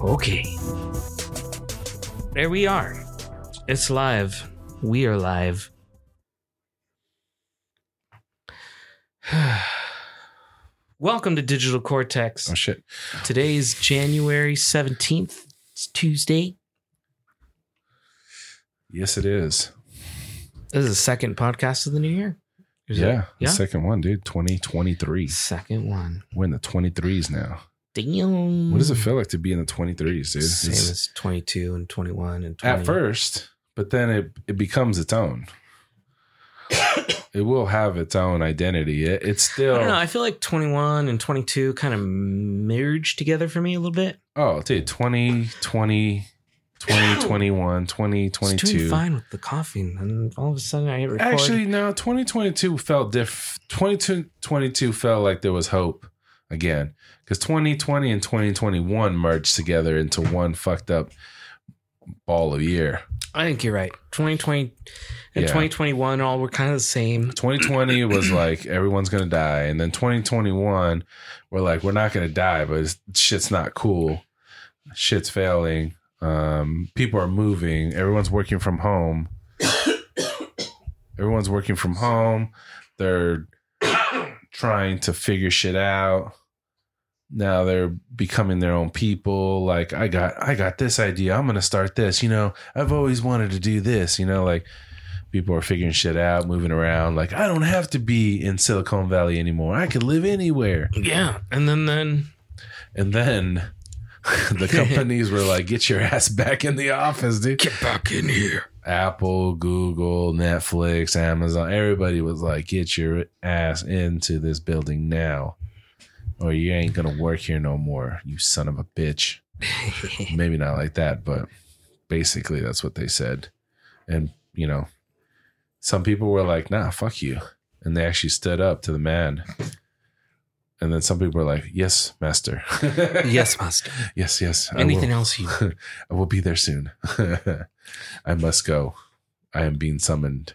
Okay. There we are. It's live. We are live. Welcome to Digital Cortex. Oh shit. Today's January 17th. It's Tuesday. Yes, it is. This is the second podcast of the new year. Is yeah, it? the Yeah. second one, dude. Twenty twenty three. Second one. We're in the twenty threes now. Damn. What does it feel like to be in the twenty threes, dude? Same It's- as 22 and 21 and 20. at first, but then it it becomes its own. it will have its own identity. It, it's still. I don't know. I feel like 21 and 22 kind of merged together for me a little bit. oh, dude, 2020, 2021, It's doing 2022. fine with the coughing, and all of a sudden I hit record. Actually, no, 2022 felt diff 2022 felt like there was hope again. Because 2020 and 2021 merged together into one fucked up ball of year. I think you're right. 2020 and Yeah. 2021 all were kind of the same. 2020 was like everyone's gonna die, and then 2021 we're like we're not gonna die, but it's, shit's not cool. Shit's failing. Um, people are moving. Everyone's working from home. Everyone's working from home. They're trying to figure shit out. Now they're becoming their own people. Like I got, I got this idea. I'm gonna start this. You know, I've always wanted to do this. You know, like people are figuring shit out, moving around. Like I don't have to be in Silicon Valley anymore. I could live anywhere. Yeah, and then then And then the companies were like, "Get your ass back in the office, dude." get back in here. Apple, Google, Netflix, Amazon, everybody was like, "Get your ass into this building now, or you ain't gonna work here no more, you son of a bitch." Maybe not like that, but basically that's what they said. And you know, some people were like, "Nah, fuck you," and they actually stood up to the man. And then some people were like, "Yes, master." yes, master. yes, yes. Anything will. else you? I will be there soon. I must go. I am being summoned.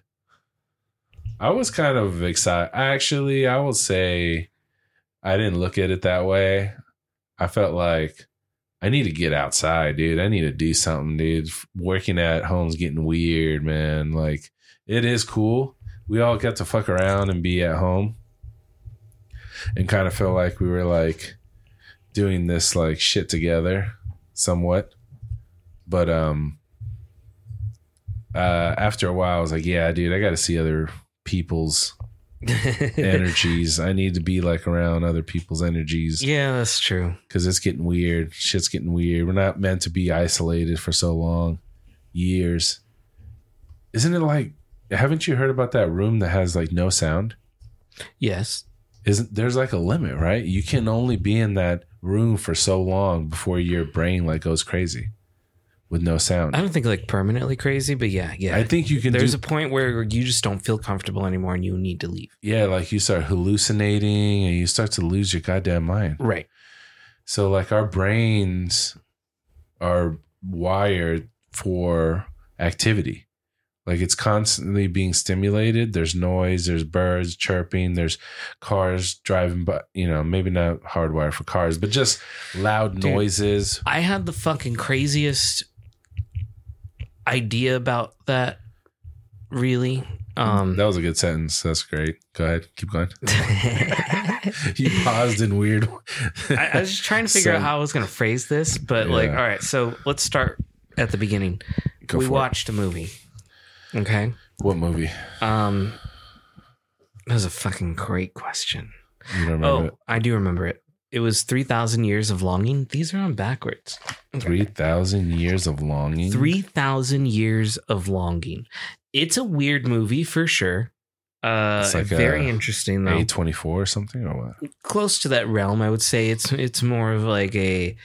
I was kind of excited. Actually, I will say I didn't look at it that way. I felt like I need to get outside, dude. I need to do something, dude. Working at home's getting weird, man. Like, it is cool. We all get to fuck around and be at home and kind of feel like we were like doing this like shit together somewhat. But um uh after a while I was like, yeah, dude, I got to see other people's energies. I need to be like around other people's energies yeah, that's true. cuz it's getting weird. Shit's getting weird. We're not meant to be isolated for so long. Years. Isn't it like haven't you heard about that room that has like no sound? Yes. Isn't there's like a limit, right? You can only be in that room for so long before your brain like goes crazy with no sound. I don't think like permanently crazy, but yeah, yeah. I think you can There's do a point where you just don't feel comfortable anymore and you need to leave. yeah, like you start hallucinating and you start to lose your goddamn mind. Right. So like our brains are wired for activity. Like it's constantly being stimulated. There's noise, there's birds chirping, there's cars driving by, you know, maybe not hardwired for cars, but just loud Dude. noises. I had the fucking craziest idea about that. Really. Um that was a good sentence. That's great. Go ahead. Keep going. you paused in weird. I, I was just trying to figure out how I was going to phrase this, but like, all right, so let's start at the beginning. Go we for it. watched a movie. Okay. What movie? Um, that was a fucking great question. Oh, it? I do remember it. It was 3,000 Years of Longing. These are on backwards. Three thousand years of longing. 3,000 Years of Longing. It's a weird movie for sure. Uh, It's like very a interesting though. A twenty four or something or what? Close to that realm, I would say. It's it's more of like a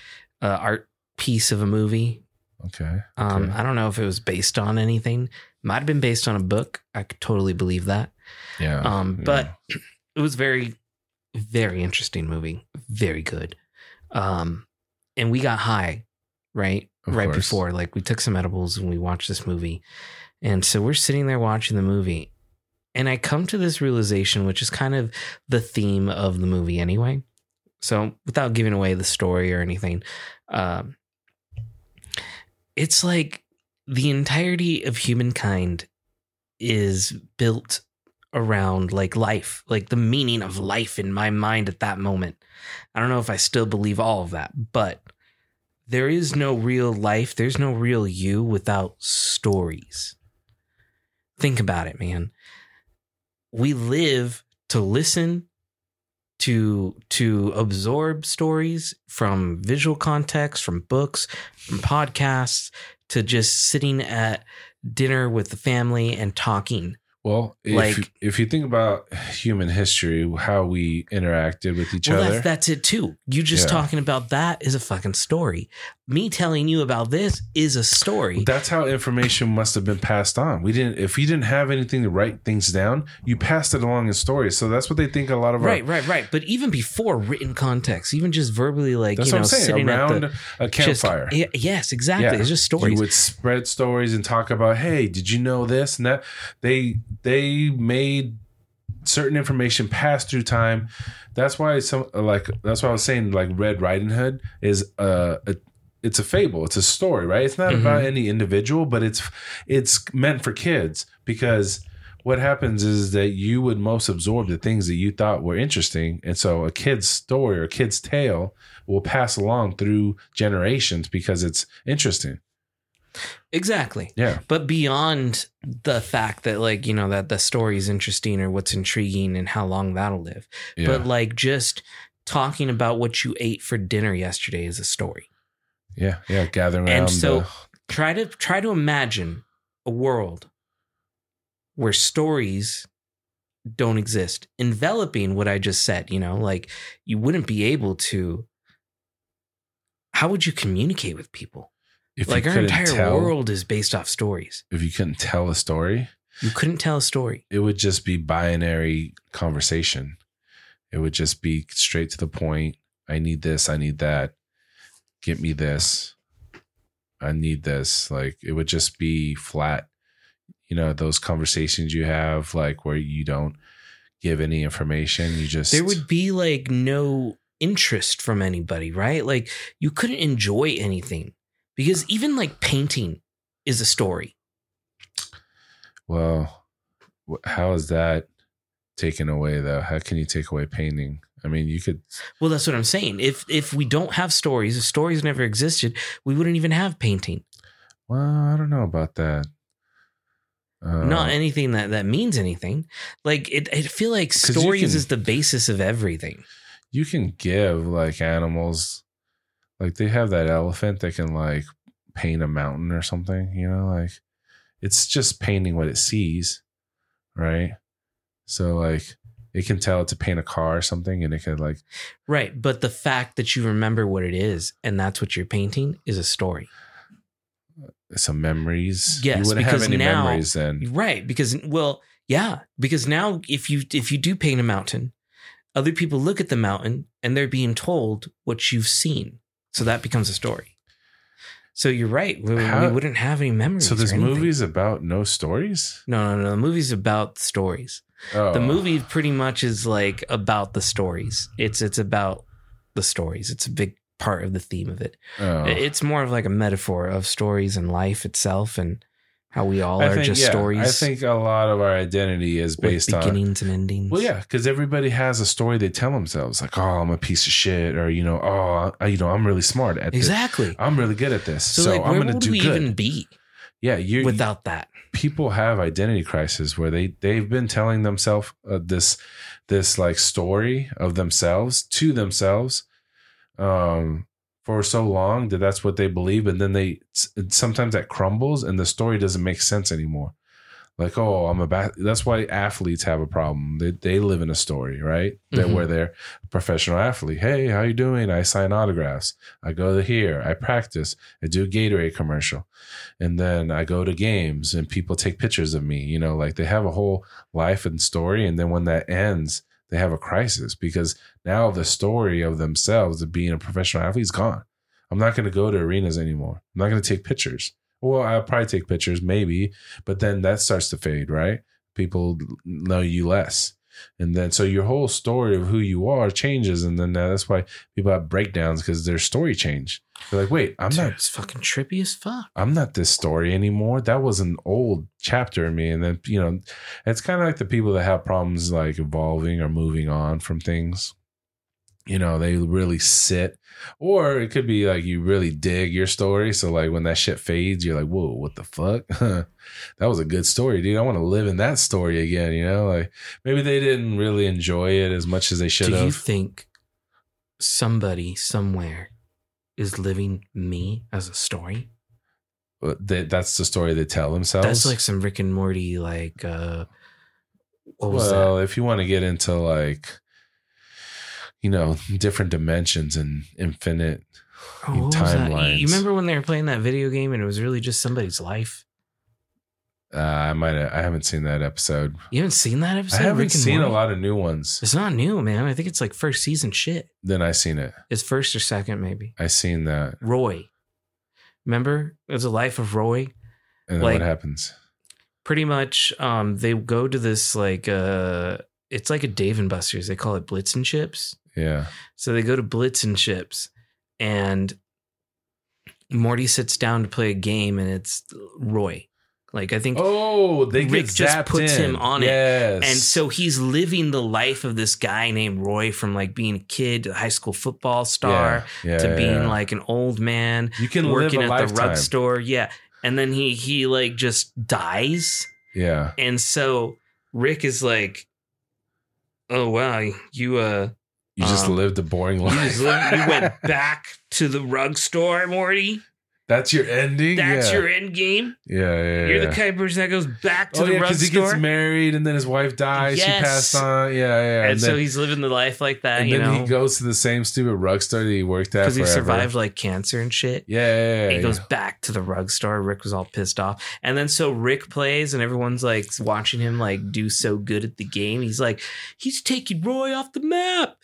uh, art piece of a movie. Okay. Um, Okay. I don't know if it was based on anything. Might have been based on a book. I could totally believe that. Yeah. Um, yeah. but it was very, very interesting movie. Very good. Um, and we got high, right? Of right course. before. Like we took some edibles and we watched this movie. And so we're sitting there watching the movie. And I come to this realization, which is kind of the theme of the movie anyway. So without giving away the story or anything, um, it's like the entirety of humankind is built around like life, like the meaning of life in my mind at that moment. I don't know if I still believe all of that, but there is no real life, there's no real you without stories. Think about it, man. We live to listen to to absorb stories from visual context, from books, from podcasts, to just sitting at dinner with the family and talking. Well, if, Like- if you think about human history, how we interacted with each Well, other, that's, that's it too. You just Yeah. talking about that is a fucking story. Me telling you about this is a story. that's how information must have been passed on. We didn't, if you didn't have anything to write things down, you passed it along in stories. So that's what they think a lot of Right, our, right, right. But even before written context, even just verbally, like that's you know, what I'm saying. sitting Around the a campfire. yeah, yes, exactly. Yeah. It's just stories. You would spread stories and talk about, hey, did you know this and that? They they made certain information pass through time. That's why some like that's why I was saying like Red Riding Hood is uh, a it's a fable. It's a story, right? It's not Mhm. about any individual, but it's it's meant for kids because what happens is that you would most absorb the things that you thought were interesting, and so a kid's story or a kid's tale will pass along through generations because it's interesting. exactly. Yeah. But beyond the fact that, like, you know, that the story is interesting or what's intriguing and how long that'll live, Yeah. but like just talking about what you ate for dinner yesterday is a story. Yeah. Yeah. Gathering around. And so the- try to try to imagine a world where stories don't exist enveloping what i just said you know like you wouldn't be able to how would you communicate with people if like our entire tell, world is based off stories if you couldn't tell a story, you couldn't tell a story it would just be binary conversation. It would just be straight to the point. I need this. I need that. Get me this. I need this. Like it would just be flat. You know, those conversations you have, like where you don't give any information. You just there would be like no interest from anybody right like you couldn't enjoy anything because even like painting is a story Well, how is that taken away though? How can you take away painting? I mean, you could. Well, that's what I'm saying. If if we don't have stories, if stories never existed, we wouldn't even have painting. Well, I don't know about that. Uh, Not anything that that means anything. Like it, I feel like stories can- is the basis of everything. you can give like animals, like they have that elephant that can like paint a mountain or something. You know, like it's just painting what it sees, right? So like it can tell to paint a car or something, and it can like Right. But the fact that you remember what it is and that's what you're painting is a story. some memories. Yes, you wouldn't have any now- memories then. Right. Because well, yeah. Because now if you if you do paint a mountain, other people look at the mountain and they're being told what you've seen. So that becomes a story. So you're right. We, we wouldn't have any memories. So or anything. movies about no stories. No, no, no. The movie's about stories. Oh, The movie pretty much is like about the stories. It's it's about the stories. It's a big part of the theme of it. Oh. It's more of like a metaphor of stories and life itself and how we all I are think, just yeah, stories. I think a lot of our identity is based on. beginnings and endings. Well, yeah, because everybody has a story they tell themselves, like, "Oh, I'm a piece of shit," or you know, "Oh, I, you know, I'm really smart at this. exactly. I'm really good at this, So, so, like, I'm going to do we good." even be yeah, you without that? people have identity crisis where they they've been telling themselves uh, this this like story of themselves to themselves um for so long that that's what they believe and then they sometimes that crumbles and the story doesn't make sense anymore. Like oh i'm a ba-. that's why athletes have a problem. They, they live in a story right? That Mhm. where they're a professional athlete. Hey how you doing? I sign autographs. I go to here. I practice. I do a gatorade commercial. And then i go to games and people take pictures of me you know like they have a whole life and story. And then when that ends they have a crisis because now the story of themselves of being a professional athlete is gone I'm not going to go to arenas anymore. I'm not going to take pictures. Well, I'll probably take pictures, maybe, but then that starts to fade, right? People know you less. And then so your whole story of who you are changes. And then uh, that's why people have breakdowns because their story changed. They're like, wait, I'm Dude, not it's fucking trippy as fuck. I'm not this story anymore. That was an old chapter in me. And then, you know, it's kind of like the people that have problems like evolving or moving on from things. You know, they really sit. Or it could be like you really dig your story. So, like, when that shit fades, you're like, whoa, what the fuck? that was a good story, dude. I want to live in that story again. You know, like maybe they didn't really enjoy it as much as they should Do you think somebody somewhere is living me as a story? That, that's the story they tell themselves. That's like some Rick and Morty, like uh what was well, if you want to get into like, you know, different dimensions and infinite. Oh, what was that? timelines. You remember when they were playing that video game and it was really just somebody's life? uh, I might have, I haven't seen that episode. You haven't seen that episode? I haven't seen a lot of new ones. It's not new, man. I think it's like first season shit. Then I seen it. It's first or second, maybe. I seen that. Roy. Remember? It was a life of Roy. And then Like- what happens? Pretty much, um, they go to this like uh it's like a Dave and Buster's. They call it Blitz and Chips. Yeah. So they go to Blitz and Chips, and Morty sits down to play a game, and it's Roy. Like I think, Oh, they Rick just puts in. him on it. and so he's living the life of this guy named Roy from like being a kid to a high school football star yeah, yeah, to being yeah. like an old man you can working at lifetime. the rug store. Yeah, and then he he like just dies, Yeah. and so Rick is like, "Oh wow, you uh." You just Um, lived a boring You, life. just lived, you went back to the rug store, Morty. That's your ending. That's yeah. your end game. Yeah, yeah, You're the kind of person that goes back to oh the yeah, rug because he store. gets married and then his wife dies. She Yes. passed on. Yeah, yeah. and, And, so then, he's living the life like that, and then know, he goes to the same stupid rug store that he worked at because he survived like cancer and shit. Yeah, yeah, yeah, he goes back to the rug store. Rick was all pissed off. And then so Rick plays and everyone's like watching him like do so good at the game. He's like, he's taking Roy off the map.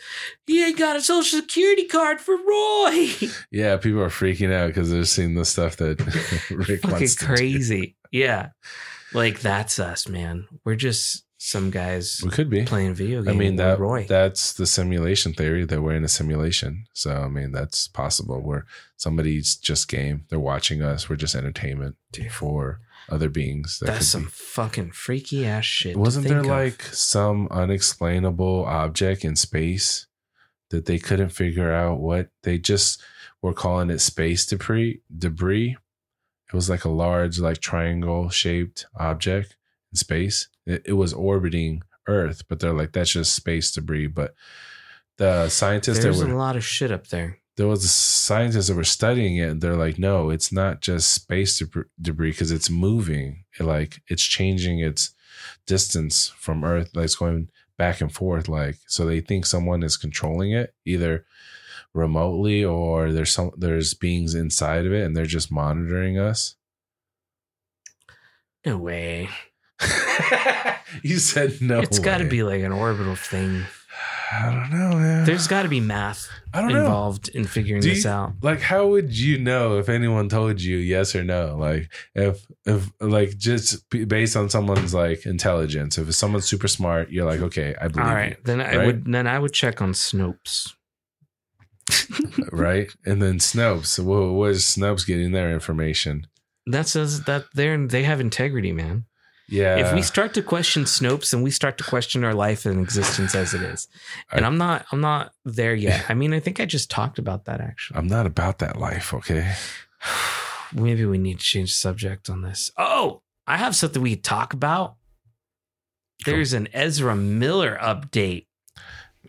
He ain't got a social security card for Roy. Yeah, people are freaking out because they're seeing the stuff that Rick Fucking wants to do. crazy. Yeah. Like that's us, man. We're just some guys We could be. playing video games. I mean that Roy. that's the simulation theory that we're in a simulation. So I mean that's possible where somebody's just game. They're watching us. We're just entertainment Dude. for other beings. That that's some be. fucking freaky ass shit. Wasn't there of. like some unexplainable object in space that they couldn't figure out what they just were calling it space debris debris? It was like a large, like triangle shaped object in space. It, it was orbiting Earth, but they're like, that's just space debris. But the scientists There's that a lot of shit up there. there was scientists that were studying it and they're like no it's not just space debr- debris because it's moving It, like it's changing its distance from earth like it's going back and forth like so they think someone is controlling it either remotely or there's some there's beings inside of it and they're just monitoring us No way. you said no it's got to be like an orbital thing. i don't know man. There's got to be math i don't know involved in figuring this you- out. like how would you know if anyone told you yes or no like if if like just based on someone's like intelligence if someone's super smart you're like okay i All believe right, then I right? would then I would check on Snopes. right and then snopes well, where's snopes getting their information That says that they're they have integrity, man. yeah if we start to question Snopes and we start to question our life and existence as it is, and I- I'm not I'm not there yet. I mean, I think I just talked about that actually. i'm not about that life okay Maybe we need to change the subject on this. Oh, I have something we could talk about. There's an Ezra Miller update.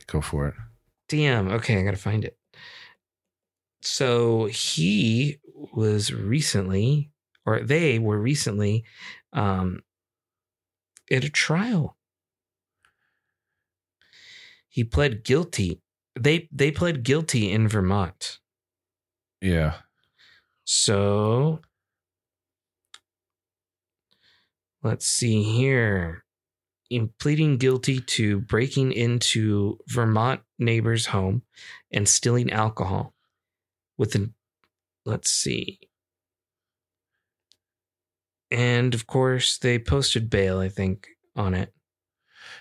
go for it Damn. Okay, I gotta find it. So he was recently, or they were recently, um, at a trial. He pled guilty. They they pled guilty in Vermont. yeah So let's see here. In pleading guilty to breaking into Vermont neighbor's home and stealing alcohol with an let's see. And of course, they posted bail, I think, on it.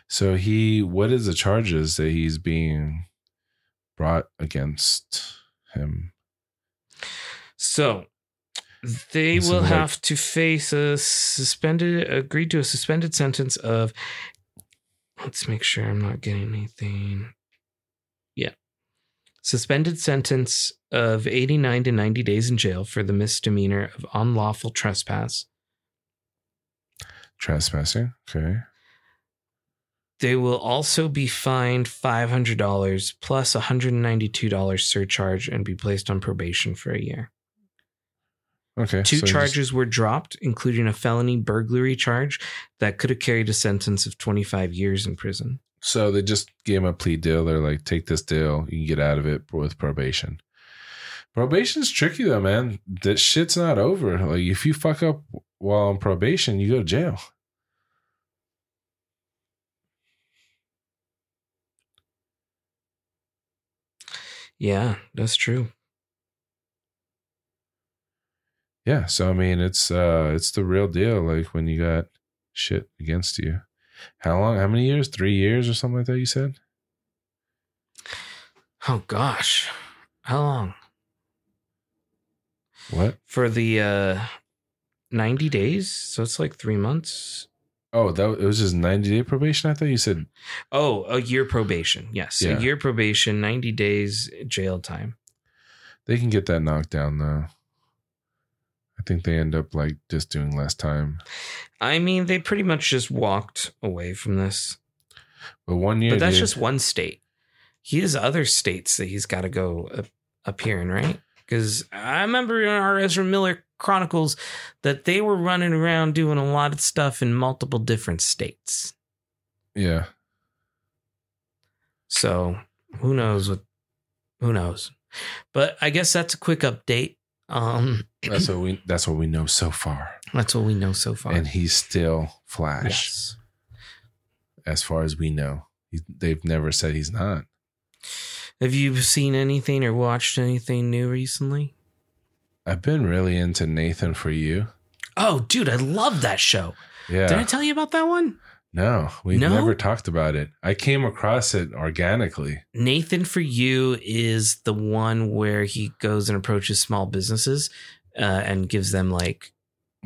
So he, what is the charges that he's being brought against him? So they This will like- have to face a suspended, agreed to a suspended sentence of. Let's make sure I'm not getting anything. Suspended sentence of 89 to 90 days in jail for the misdemeanor of unlawful trespass. Trespassing. Okay. They will also be fined $500 plus a $192 surcharge and be placed on probation for a year. Okay. Two so he just- charges were dropped, including a felony burglary charge that could have carried a sentence of 25 years in prison. So they just gave him a plea deal. They're like, take this deal. You can get out of it with probation. Probation's tricky though, man. That shit's not over. Like if you fuck up while on probation, you go to jail. Yeah, that's true. Yeah. So I mean, it's uh, it's the real deal. Like when you got shit against you. How long? How many years? Three years or something like that? You said. Oh gosh. How long? What? For the uh 90 days? So it's like 3 months. Oh, that it was just ninety day probation. I thought you said Oh, a year probation. Yes. Yeah. A year probation, 90 days jail time. they can get that knocked down though. I think they end up like just doing less time. I mean, they pretty much just walked away from this. But one year, but that's dude, just one state. He has other states that he's got to go up, appear in, right? Because I remember in our Ezra Miller Chronicles that they were running around doing a lot of stuff in multiple different states. yeah. So who knows what? Who knows? But I guess that's a quick update. Um, That's what we. That's what we know so far. that's what we know so far. And he's still Flash, yes. as far as we know. He, they've never said he's not. Have you seen anything or watched anything new recently? I've been really into Nathan for you. Oh, dude, I love that show. Yeah. Did I tell you about that one? No, we've No? never talked about it. I came across it organically. Nathan for You is the one where he goes and approaches small businesses uh, and gives them like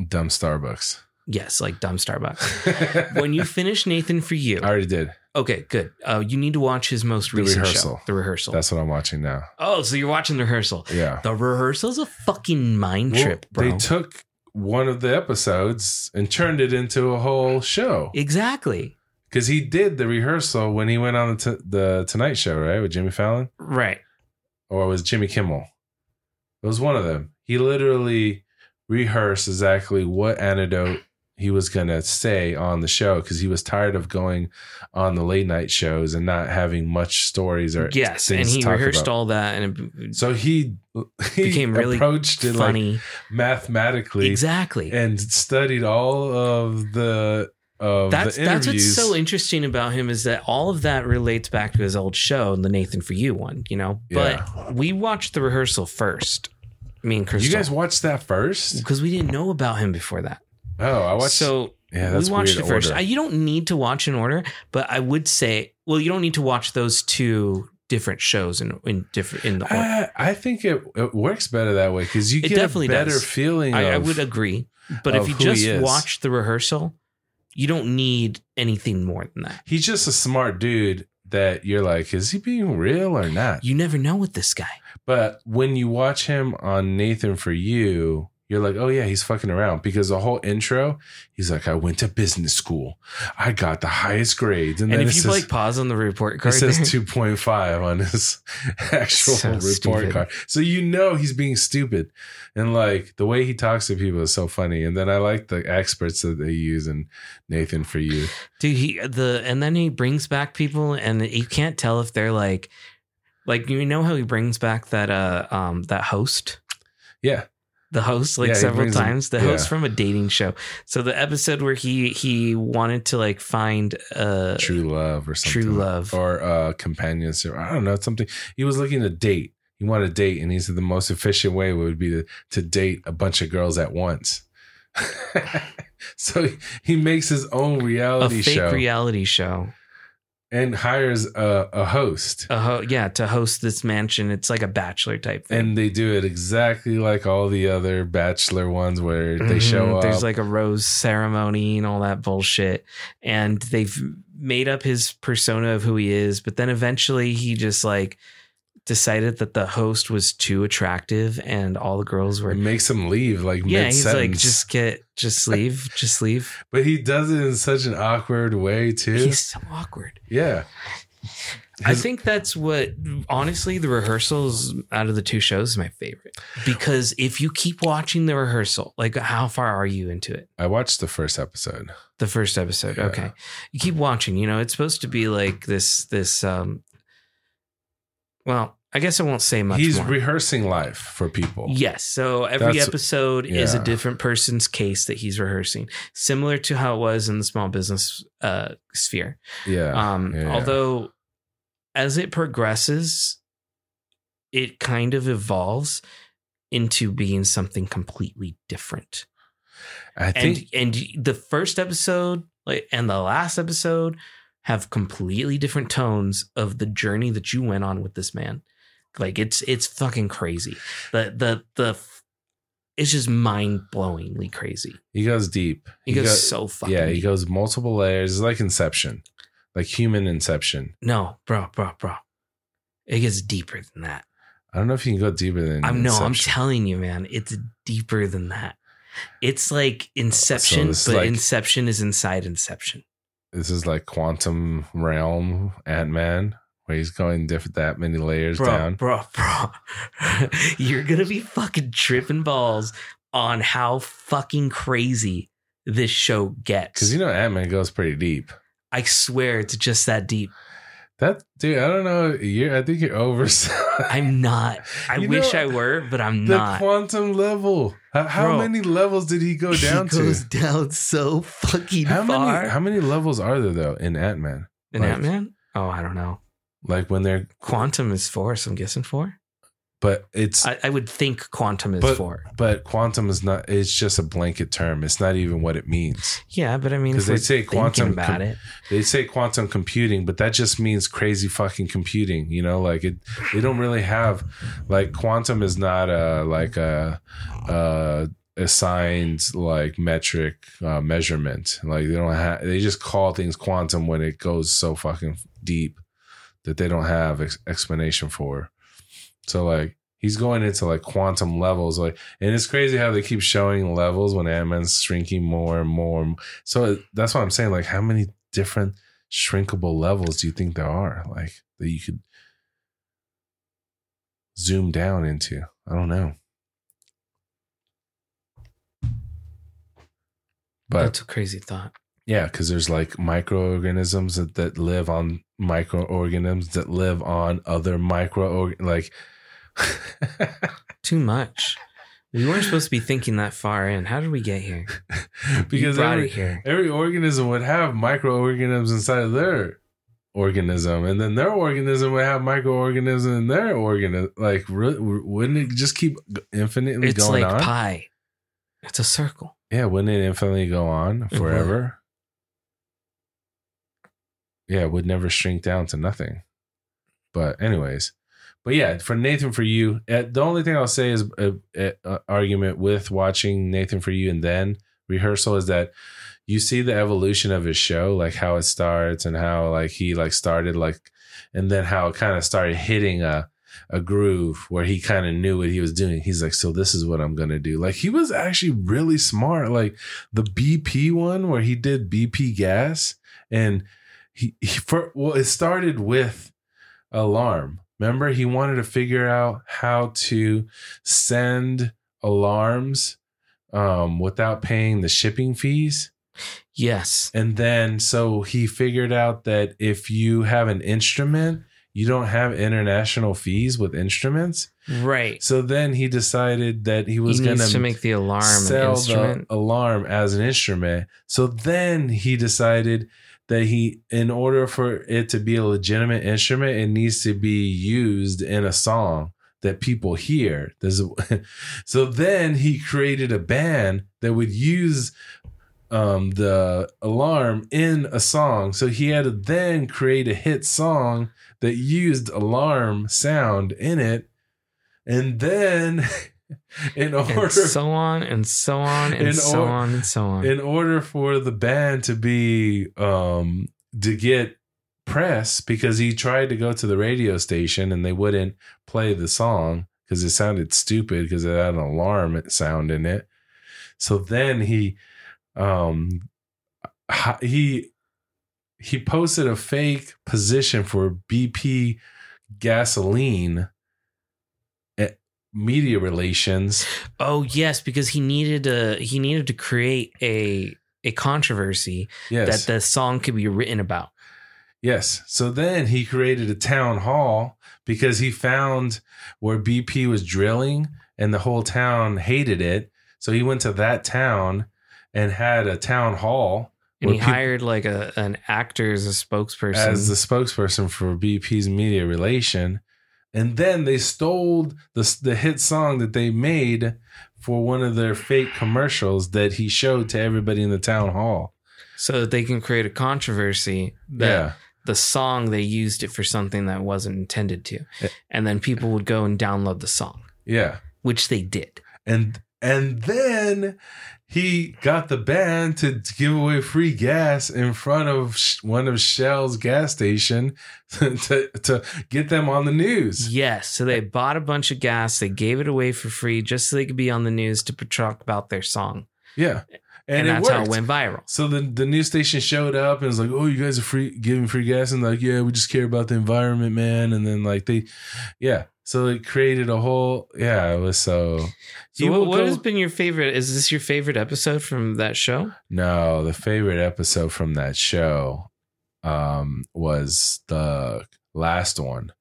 Dumb Starbucks. yes, like dumb Starbucks. when you finish Nathan for You, I already did. okay, good. Uh, you need to watch his most The recent Rehearsal. show, The Rehearsal. That's what I'm watching now. oh, so you're watching The Rehearsal. Yeah. The Rehearsal's a fucking mind Well, trip, bro. They took one of the episodes and turned it into a whole show exactly. because he did the rehearsal when he went on the t- the Tonight Show, right, with Jimmy Fallon, Right. or was Jimmy Kimmel? It was one of them. He literally rehearsed exactly what antidote he was gonna say on the show because he was tired of going on the late night shows and not having much stories or Yes, and to he rehearsed about. all that, and it So he he became really approached it like funny. mathematically exactly. and studied all of the of that's the that's what's so interesting about him is that all of that relates back to his old show, the Nathan for You one, you know. But we watched the rehearsal first. Me and Crystal. you guys watched that first? because we didn't know about him before that. Oh, I watched. so yeah, that's we watched weird it first. order. I, you don't need to watch in order, but I would say, well, you don't need to watch those two different shows in in different in the order. I, I think it, it works better that way because you It get a better does. feeling. I, I would agree, but if you just watch the rehearsal, you don't need anything more than that. He's just a smart dude that you're like, is he being real or not? You never know with this guy. But when you watch him on Nathan for You, you're like, oh yeah, he's fucking around because the whole intro, he's like, I went to business school, I got the highest grades, and, And then if you says, like pause on the report It says 2.5 on his actual So report stupid. card. So you know he's being stupid. And like the way he talks to people is so funny. And then I like the experts that they use in Nathan for you. dude, he the and then he brings back people, and you can't tell if they're like, like you know how he brings back that uh um that host. Yeah. The host like Yeah, several times. the yeah. host from a dating show. So the episode where he he wanted to like find uh True love or something. True love. Or uh companionship. I don't know. Something he was looking to date. he wanted to date, and he said the most efficient way would be to, to date a bunch of girls at once. so he, makes his own reality A fake show reality show. And hires a, a host. A ho- yeah, to host this mansion. It's like a bachelor type thing. And they do it exactly like all the other bachelor ones where they Mhm. show up. There's like a rose ceremony and all that bullshit. And they've made up his persona of who he is, but then eventually he just like decided that the host was too attractive and all the girls were it makes him leave like Yeah, mid he's like, just get just leave, just leave. but he does it in such an awkward way too. He's so awkward. yeah. I think that's what honestly the rehearsals out of the two shows is my favorite. Because if you keep watching the rehearsal, like how far are you into it? I watched the first episode. The first episode. Yeah. Okay. You keep watching, you know, it's supposed to be like this this um well, I guess I won't say much He's more. rehearsing life for people. Yes. So every That's- episode is a different person's case that he's rehearsing, similar to how it was in the small business uh, sphere. Yeah. Um, yeah. Although, as it progresses, it kind of evolves into being something completely different. I think And and the first episode, like, and the last episode, have completely different tones of the journey that you went on with this man. Like it's it's fucking crazy. The the the it's just mind blowingly crazy. he goes deep. He, goes go- so fucking. Yeah, he deep. goes multiple layers. It's like Inception, like human Inception. No, bro, bro, bro. It gets deeper than that. I don't know if you can go deeper than. I'm no, I'm telling you, man, it's deeper than that. It's like Inception, is but like- Inception is inside Inception. This is like quantum realm Ant Man, where he's going different that many layers Bro, down. bro, bro. You're gonna be fucking tripping balls on how fucking crazy this show gets. Because you know Ant Man goes pretty deep. I swear it's just that deep. That dude, I don't know. You, I think you're over. I'm not. I You wish know, I were, but I'm the not. The quantum level. How, how Bro. many levels did he go down to? he goes down so fucking How far. many? How many levels are there though in Ant Man? In like- Ant Man? Oh, I don't know. Like when they're, Quantum is four, so I'm guessing four. but it's I, I would think quantum is But- four. but quantum is not. It's just a blanket term. It's not even what it means. Yeah, but I mean, 'Cause if they say quantum about com- it, They say quantum computing, but that just means crazy fucking computing. You know, like it. They don't really have like quantum is not a like a, a assigned like metric uh, measurement. Like they don't have. They just call things quantum when it goes so fucking deep that they don't have ex- explanation for. So like he's going into like quantum levels, like, and it's crazy how they keep showing levels when Ant Man's shrinking more and more. So that's what I'm saying. Like, how many different shrinkable levels do you think there are? Like that you could zoom down into? I don't know. But that's a crazy thought. yeah, because there's like microorganisms that, that live on microorganisms that live on other micro like Too much. We weren't supposed to be thinking that far in. How did we get here? Because every, here. every organism would have microorganisms inside of their organism, and then their organism would have microorganisms in their organism. Like, wouldn't it just keep infinitely It's going like on? pi. It's a circle. Yeah, wouldn't it infinitely go on forever? Yeah, would never shrink down to nothing. But anyways, but yeah, for Nathan for you, uh, the only thing I'll say is a, a, a argument with watching Nathan for you and then rehearsal is that you see the evolution of his show, like how it starts and how like he like started like, and then how it kind of started hitting a a groove where he kind of knew what he was doing. He's like, so this is what I'm gonna do. Like he was actually really smart. Like the BP one where he did BP gas and he, he for well, it started with alarm. Remember, he wanted to figure out how to send alarms um, without paying the shipping fees. Yes. And then so he figured out that if you have an instrument, you don't have international fees with instruments. Right. So then he decided that he was going to make the alarm an sell instrument. the alarm as an instrument. So then he decided that he, in order for it to be a legitimate instrument, it needs to be used in a song that people hear. There's a, so then he created a band that would use um, the alarm in a song. So he had to then create a hit song that used alarm sound in it. And then in order and so on and so on and so or- on and so on. in order for the band to be um to get press because he tried to go to the radio station and they wouldn't play the song because it sounded stupid because it had an alarm sound in it so then he um he he posted a fake position for bp gasoline media relations oh yes, because he needed a he needed to create a a controversy yes that the song could be written about. Yes. So then he created a town hall because he found where BP was drilling and the whole town hated it. So he went to that town and had a town hall And he peop- hired like a an actor as a spokesperson. as the spokesperson for BP's media relation. And then they stole the, the hit song that they made for one of their fake commercials that he showed to everybody in the town hall. so that they can create a controversy that yeah. the song they used it for something that wasn't intended to. And then people would go and download the song, Yeah. which they did. and and then he got the band to, to give away free gas in front of one of Shell's gas station to, to get them on the news. Yes. So they bought a bunch of gas, they gave it away for free just so they could be on the news to talk about their song. Yeah, And, and, it that's how it went viral. So the the news station showed up and was like, "Oh, you guys are free giving free gas," and like, "Yeah, we just care about the environment, man." And then like they, yeah, so it created a whole yeah. It was so. So He what, what go- has been your favorite? Is this your favorite episode from that show? No, the favorite episode from that show um was the last one.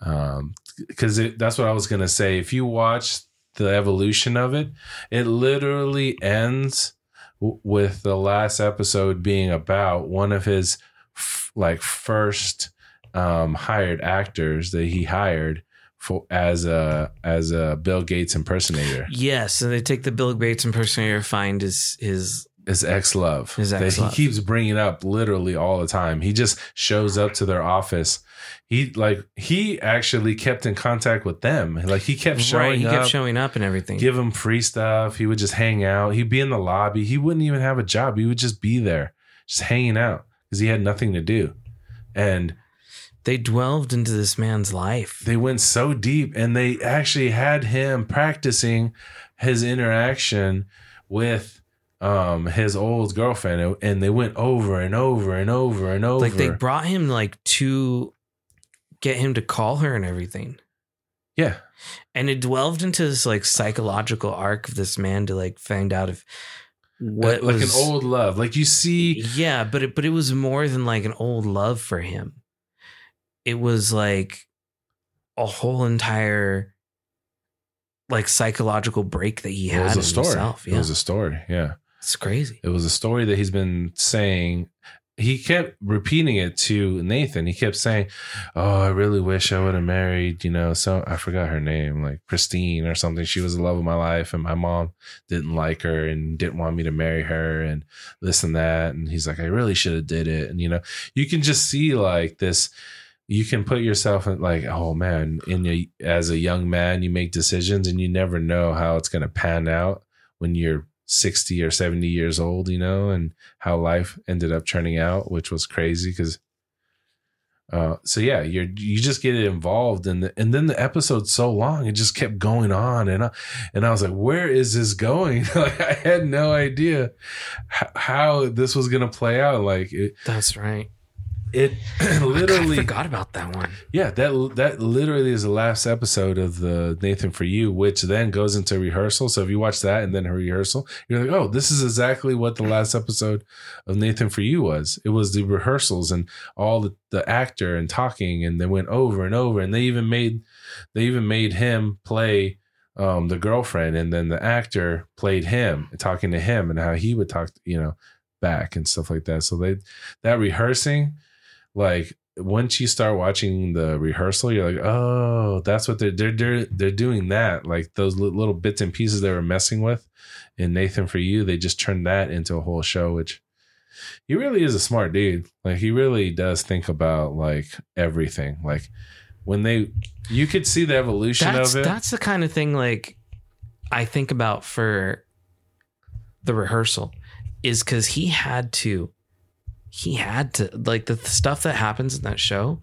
Um cuz that's what I was going to say. If you watch the evolution of it, it literally ends w- with the last episode being about one of his f- like first um hired actors that he hired for as a as a Bill Gates impersonator. Yes. So they take the Bill Gates impersonator, find his his his ex love that ex-love. he keeps bringing up literally all the time. He just shows up to their office. He like he actually kept in contact with them. Like he kept showing right. He up, kept showing up and everything. give him free stuff. He would just hang out. He'd be in the lobby. He wouldn't even have a job. He would just be there, just hanging out because he had nothing to do. And they delved into this man's life. they went so deep, and they actually had him practicing his interaction with um his old girlfriend and they went over and over and over and over like they brought him like to get him to call her and everything. yeah And it delved into this like psychological arc of this man to like find out if what like was, an old love like you see Yeah, but it but it was more than like an old love for him. It was like a whole entire like psychological break that he it had was a story himself. it was a story yeah it's crazy. it was a story that he's been saying he kept repeating it to Nathan. He kept saying, "Oh, I really wish I would have married, you know, so I forgot her name, like Christine or something. She was the love of my life, and my mom didn't like her and didn't want me to marry her, and this and that." And he's like, "I really should have did it." And you know, you can just see like this. You can put yourself in like, oh man, in a, as a young man, you make decisions, and you never know how it's going to pan out when you're 60 or 70 years old, you know, and how life ended up turning out, which was crazy because uh so yeah, you're you just get involved in the and then the episode's so long, it just kept going on and I, and I was like, where is this going? like I had no idea h- how this was gonna play out. Like it, That's right. It I literally forgot about that one. yeah, that that literally is the last episode of the Nathan for You, which then goes into rehearsal. So if you watch that and then her rehearsal, you're like, oh, this is exactly what the last episode of Nathan for You was. It was the rehearsals and all the, the actor and talking, and they went over and over, and they even made they even made him play um, the girlfriend, and then the actor played him, talking to him, and how he would talk, you know, back and stuff like that. So they that rehearsing like once you start watching the rehearsal, you're like, oh, that's what they're they're they're, they're doing that. Like those little bits and pieces they were messing with in Nathan for You, they just turned that into a whole show, which he really is a smart dude. Like he really does think about like everything. Like when they you could see the evolution That's of it. that's the kind of thing like I think about for the rehearsal is because he had to he had to like the, the stuff that happens in that show.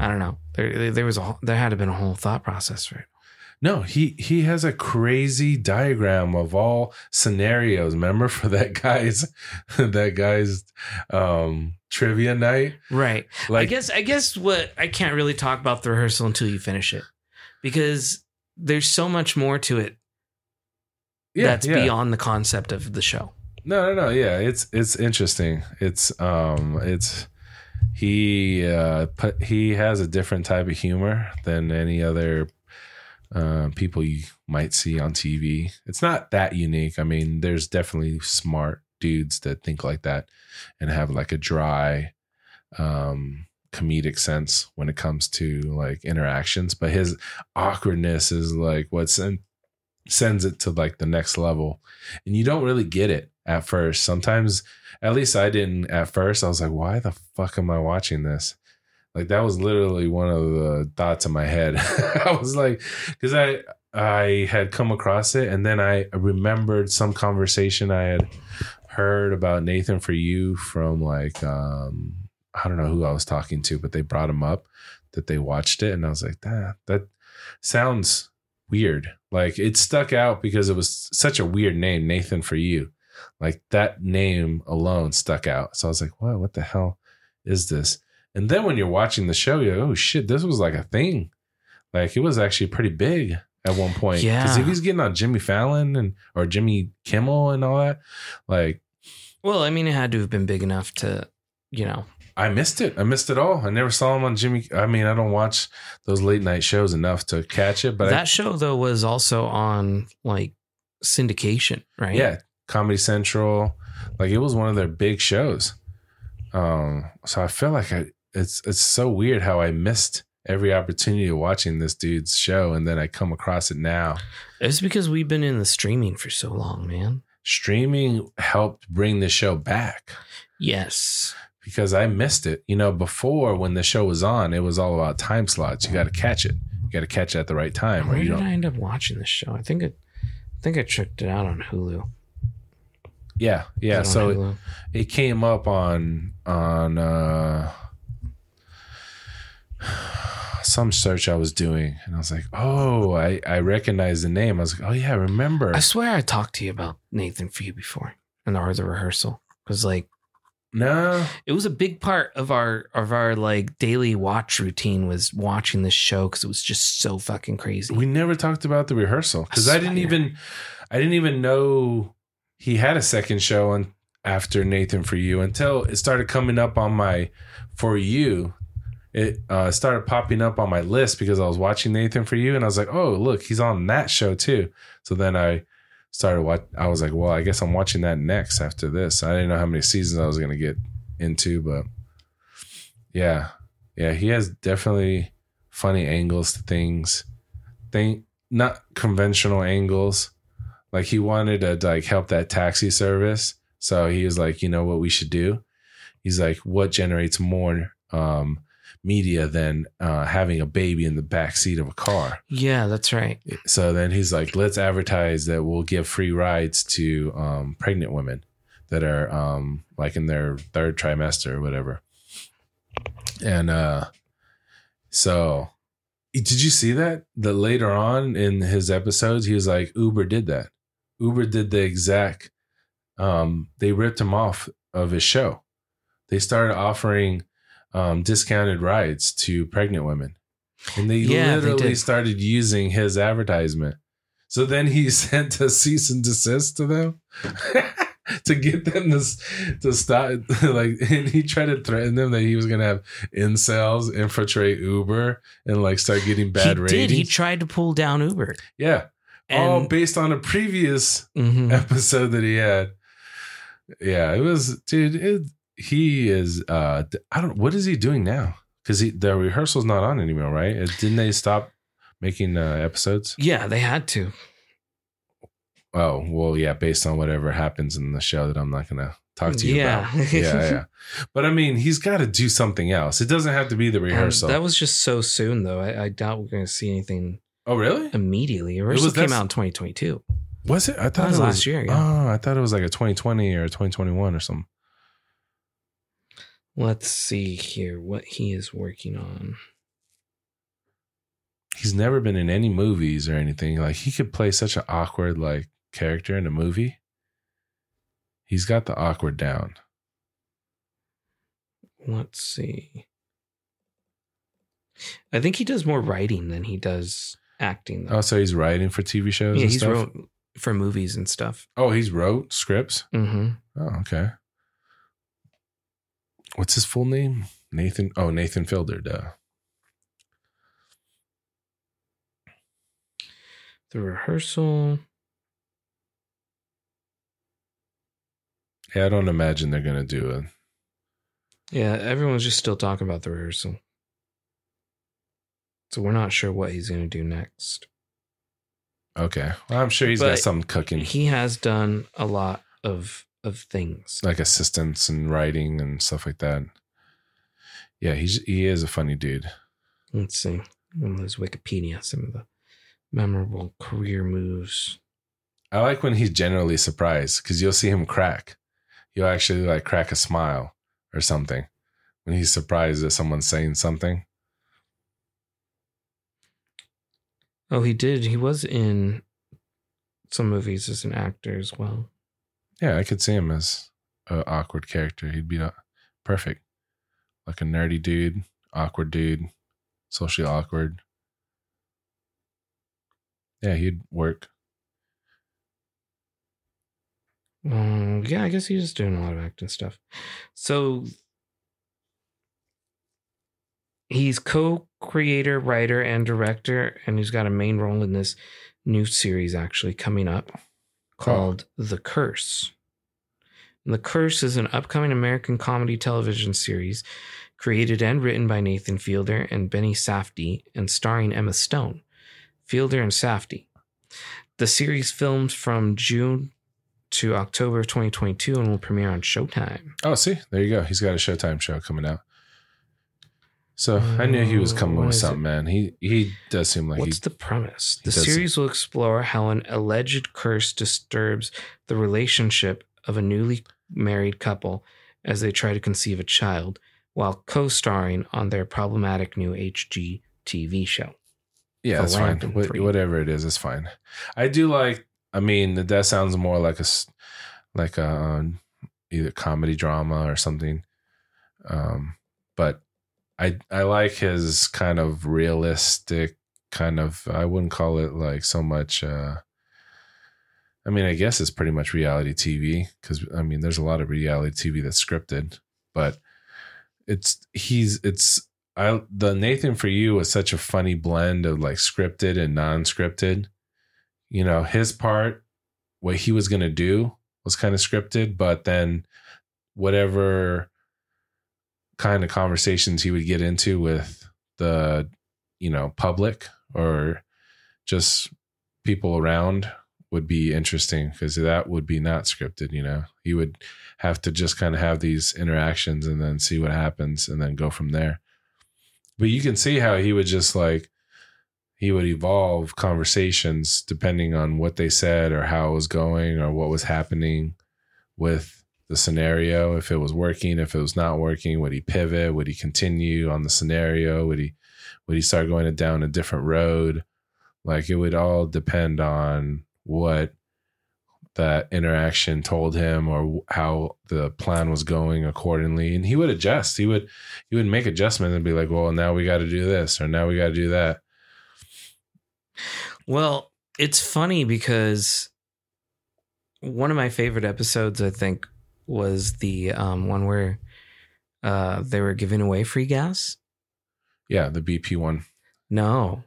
I don't know. There there was a there had to been a whole thought process for it. No, he he has a crazy diagram of all scenarios. Remember for that guy's that guy's um trivia night? Right. Like I guess I guess what I can't really talk about the rehearsal until you finish it because there's so much more to it yeah, that's yeah. beyond the concept of the show. No, no, no. Yeah, it's it's interesting. It's um it's he uh put, he has a different type of humor than any other uh, people you might see on TV. It's not that unique. I mean, there's definitely smart dudes that think like that and have like a dry um comedic sense when it comes to like interactions, but his awkwardness is like what's send, sends it to like the next level. And you don't really get it at first. Sometimes at least I didn't at first. I was like, why the fuck am I watching this? Like that was literally one of the thoughts in my head. I was like, because I I had come across it and then I remembered some conversation I had heard about Nathan for you from like um I don't know who I was talking to, but they brought him up that they watched it and I was like, that that sounds weird. Like it stuck out because it was such a weird name, Nathan for you. Like that name alone stuck out. So I was like, what what the hell is this? And then when you're watching the show, you're like, oh shit, this was like a thing. Like it was actually pretty big at one point. Because Yeah. if he's getting on Jimmy Fallon and or Jimmy Kimmel and all that, like Well, I mean, it had to have been big enough to, you know, I missed it. I missed it all. I never saw him on Jimmy. I mean, I don't watch those late night shows enough to catch it, but that I, show though was also on like syndication, right? yeah, Comedy Central, like it was one of their big shows. Um, so I feel like I it's it's so weird how I missed every opportunity of watching this dude's show, and then I come across it now. It's because we've been in the streaming for so long, man. Streaming helped bring the show back Yes. Because I missed it. You know, before when the show was on, it was all about time slots. You got to catch it. You got to catch it at the right time, or Where you did don't. I end up watching this show? I think it, I think I checked it out on Hulu. Yeah, yeah. It So Hulu? it came up on on uh some search I was doing and I was like, "Oh, I I recognize the name." I was like, "Oh yeah, I remember." I swear I talked to you about Nathan for you before in the the rehearsal because like no. it was a big part of our of our like daily watch routine was watching this show because it was just so fucking crazy. We never talked about the rehearsal cuz I I didn't even I didn't even know he had a second show on after Nathan for you until it started coming up on my for you it uh, started popping up on my list because I was watching Nathan for you, and I was like, "Oh, look, he's on that show too." So then I started what I was like, "Well, I guess I'm watching that next after this." I didn't know how many seasons I was going to get into, but yeah, yeah, he has definitely funny angles to things. Think not conventional angles. Like he wanted to like help that taxi service, so he was like, "You know what we should do?" He's like, "What generates more?" um media than uh, having a baby in the back seat of a car. yeah, that's right. So then he's like, let's advertise that we'll give free rides to um, pregnant women that are um, like in their third trimester or whatever. And uh, so did you see that? That later on in his episodes, he was like, Uber did that. Uber did the exact, um, they ripped him off of his show. They started offering um, discounted rides to pregnant women. And they Yeah, they literally did. started using his advertisement. So then he sent a cease and desist to them to get them to, to stop. Like, and he tried to threaten them that he was going to have incels infiltrate Uber and like start getting bad he ratings. did. He tried to pull down Uber. yeah. All based on a previous Mhm. episode that he had. Yeah, it was, dude. It, he is. uh I don't. What is he doing now? because the rehearsal's not on anymore, right? Uh, Didn't they stop making uh, episodes? Yeah, they had to. Oh, well, yeah, based on whatever happens in the show that I'm not going to talk to you Yeah. about. Yeah, yeah. But I mean, he's got to do something else. It doesn't have to be the Um, rehearsal. that was just so soon, though. I, I doubt we're going to see anything oh, really? immediately. was Rehearsal came out in 2022. Was it? I thought was it was last year, yeah. Oh, I thought it was like a 2020 or a 2021 or something. Let's see here what he is working on. He's never been in any movies or anything. Like he could play such an awkward like character in a movie. He's got the awkward down. Let's see. I think he does more writing than he does acting. Though. Oh, so he's writing for TV shows yeah, and he's stuff. wrote for movies and stuff. oh, he's wrote scripts. Mm-hmm. Oh, okay. What's his full name? Nathan. Oh, Nathan Fielder. Duh. The rehearsal. Yeah, I don't imagine they're gonna do it. Yeah, everyone's just still talking about the rehearsal. So we're not sure what he's going to do next. Okay, well, I'm sure he's got But something cooking, He has done a lot of of things. like assistants and writing and stuff like that. Yeah, he's he is a funny dude. Let's see. On his Wikipedia, some of the memorable career moves. I like when he's generally surprised because you'll see him crack. He'll actually like crack a smile or something when he's surprised that someone's saying something. Oh, he did. He was in some movies as an actor as well. Yeah, I could see him as an awkward character. He'd be uh, perfect, like a nerdy dude, awkward dude, socially awkward. Yeah, he'd work. Um, yeah, I guess he's just doing a lot of acting stuff. So he's co-creator, writer, and director, and he's got a main role in this new series actually coming up called The Curse. And the Curse is an upcoming American comedy television series created and written by Nathan Fielder and Benny Safdie and starring Emma Stone. Fielder and Safdie. The series films from June to October of 2022 and will premiere on Showtime. Oh, see, there you go. He's got a Showtime show coming out. So I knew he was coming with something, man. He he does seem like What's he. the premise? The does- series will explore how an alleged curse disturbs the relationship of a newly married couple as they try to conceive a child while co starring on their problematic new HGTV show. Yeah, it's fine. What, whatever it is, it's fine. I do like. I mean, that sounds more like a like a um, either comedy drama or something. Um, but I I like his kind of realistic kind of. I wouldn't call it like so much. uh I mean, I guess it's pretty much reality TV because I mean, there's a lot of reality TV that's scripted, but it's he's it's I the Nathan for you was such a funny blend of like scripted and non-scripted. You know, his part, what he was gonna do was kind of scripted, but then whatever kind of conversations he would get into with the, you know, public or just people around would be interesting because that would be not scripted, you know. He would have to just kind of have these interactions and then see what happens and then go from there. But you can see how he would just like he would evolve conversations depending on what they said or how it was going or what was happening with the scenario. If it was working, if it was not working, would he pivot? Would he continue on the scenario? Would he would he start going down a different road? Like it would all depend on what that interaction told him or how the plan was going accordingly and he would adjust he would he would make adjustments and be like well now we got to do this or now we got to do that Well, it's funny because one of my favorite episodes, I think, was the um, one where uh, they were giving away free gas. yeah the bp one. No,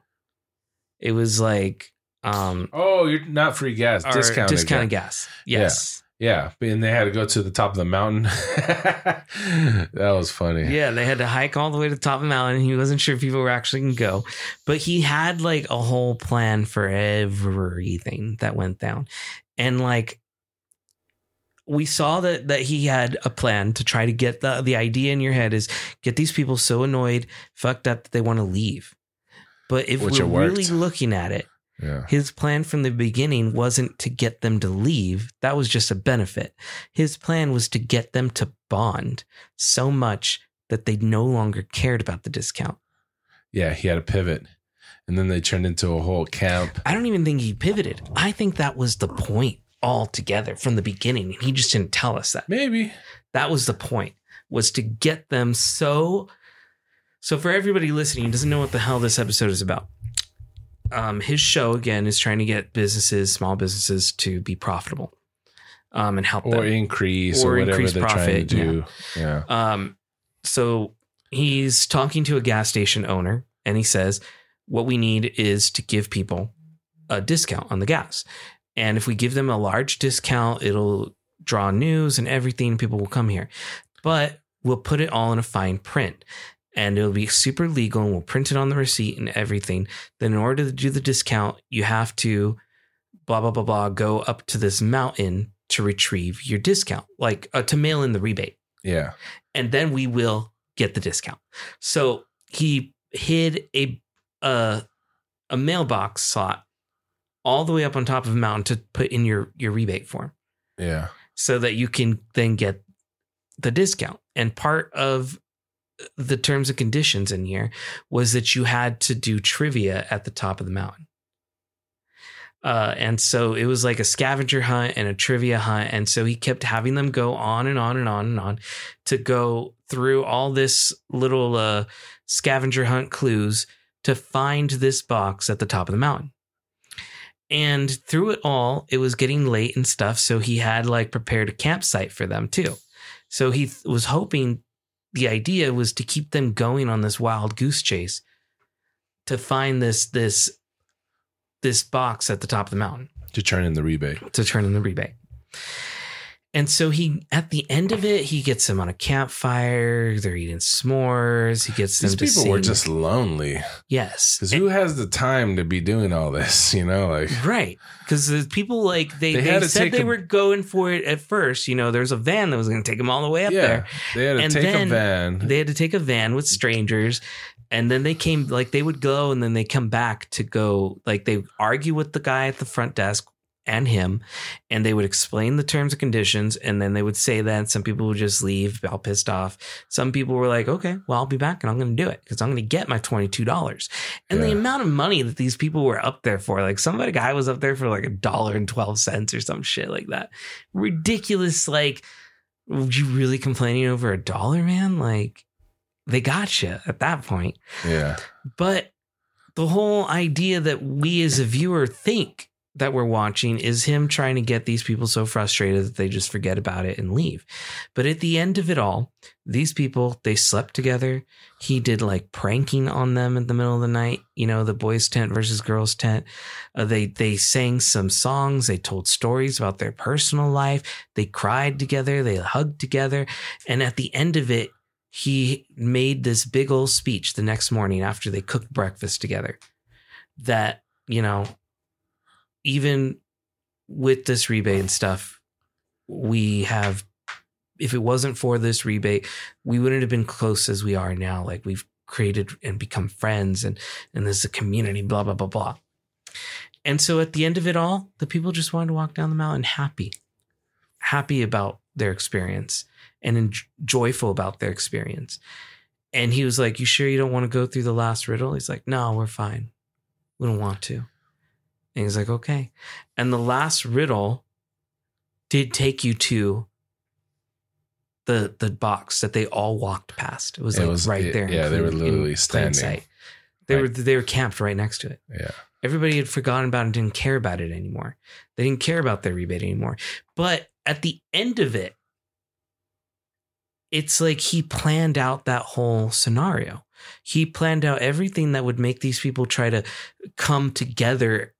it was like um, Oh, you're not free gas discounted discounted gas. gas. Yes. Yeah, and they had to go to the top of the mountain. that was funny. Yeah, they had to hike all the way to the top of the mountain. He wasn't sure if people were actually going to go, but he had like a whole plan for everything that went down. And like we saw that that he had a plan to try to get the the idea in your head is get these people so annoyed, fucked up that they want to leave. But if Which we're really looking at it, Yeah. his plan from the beginning wasn't to get them to leave. That was just a benefit. His plan was to get them to bond so much that they no longer cared about the discount. Yeah, he had a pivot. And then they turned into a whole camp. I don't even think he pivoted. I think that was the point altogether from the beginning. And he just didn't tell us that. Maybe. That was the point, was to get them so. So for everybody listening who doesn't know what the hell this episode is about, um, his show again is trying to get businesses, small businesses, to be profitable, um, and help Or them. increase or, Or whatever increase they're trying to profit, do. Yeah. Um, so he's talking to a gas station owner, and he says, "What we need is to give people a discount on the gas, and if we give them a large discount, it'll draw news and everything. People will come here, but we'll put it all in a fine print." And it'll be super legal, and we'll print it on the receipt and everything. Then, in order to do the discount, you have to blah blah blah blah go up to this mountain to retrieve your discount, like uh, to mail in the rebate Yeah. and then we will get the discount. So he hid a a, a mailbox slot all the way up on top of a mountain to put in your your rebate form Yeah. so that you can then get the discount. And part of the terms and conditions in here was that you had to do trivia at the top of the mountain. Uh, and so it was like a scavenger hunt and a trivia hunt. And so he kept having them go on and on and on and on to go through all this little uh, scavenger hunt clues to find this box at the top of the mountain. And through it all, it was getting late and stuff. So he had like prepared a campsite for them too. So he th- was hoping the idea was to keep them going on this wild goose chase to find this this this box at the top of the mountain To turn in the rebate. to turn in the rebate. And so he, at the end of it, he gets them on a campfire. They're eating s'mores. He gets them These to people were just lonely. yes, Because who has the time to be doing all this? You know, like right. Because the people like they, They they, said they a- were going for it at first. You know, there's a van that was going to take them all the way up yeah, there. they had to And take a van. They had to take a van with strangers. And then they came, like, they would go and then they come back to go, like, they argue with the guy at the front desk and him, and they would explain the terms and conditions. And then they would say that. Some people would just leave all pissed off. Some people were like, okay, well, I'll be back and I'm going to do it because I'm going to get my $22. And the amount of money that these people were up there for, like, some of the guy was up there for like a dollar and 12 cents or some shit like that. Ridiculous. Like, were you really complaining over a dollar, man? Like, they got you at that point. yeah. But the whole idea that we as a viewer think that we're watching is him trying to get these people so frustrated that they just forget about it and leave. But at the end of it all, these people, they slept together. He did like pranking on them in the middle of the night, you know, the boys' tent versus girls' tent. Uh, they they sang some songs, they told stories about their personal life, they cried together, they hugged together, and at the end of it, he made this big old speech the next morning after they cooked breakfast together that you know even with this rebate and stuff we have if it wasn't for this rebate we wouldn't have been close as we are now like we've created and become friends and and there's a community blah blah blah blah and so at the end of it all the people just wanted to walk down the mountain happy happy about their experience and joyful about their experience. And he was like, You sure you don't want to go through the last riddle? He's like, No, we're fine. We don't want to. And he's like, Okay. And the last riddle did take you to the the box that they all walked past. It was It like was- right there. yeah, they were literally standing. sight. They were they were camped right next to it. Yeah. Everybody had forgotten about it and didn't care about it anymore. They didn't care about their rebate anymore. But at the end of it, it's like he planned out that whole scenario. He planned out everything that would make these people try to come together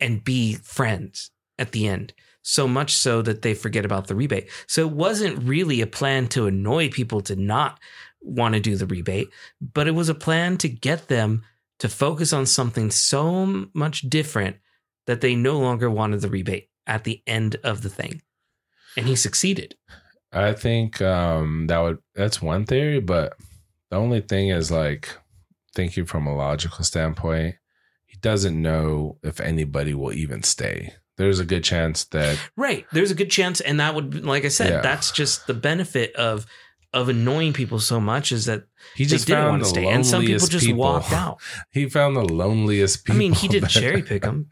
and be friends at the end. so much so that they forget about the rebate. So it wasn't really a plan to annoy people to not want to do the rebate, but it was a plan to get them to focus on something so much different that they no longer wanted the rebate at the end of the thing. And he succeeded. I think um, that would that's one theory, but the only thing is like thinking from a logical standpoint, doesn't know if anybody will even stay. There's a good chance that Right. There's a good chance and that would like I said, Yeah. that's just the benefit of of annoying people so much is that he just didn't want to stay. And some people just people. walked out. He found the loneliest people. I mean, he didn't cherry pick them.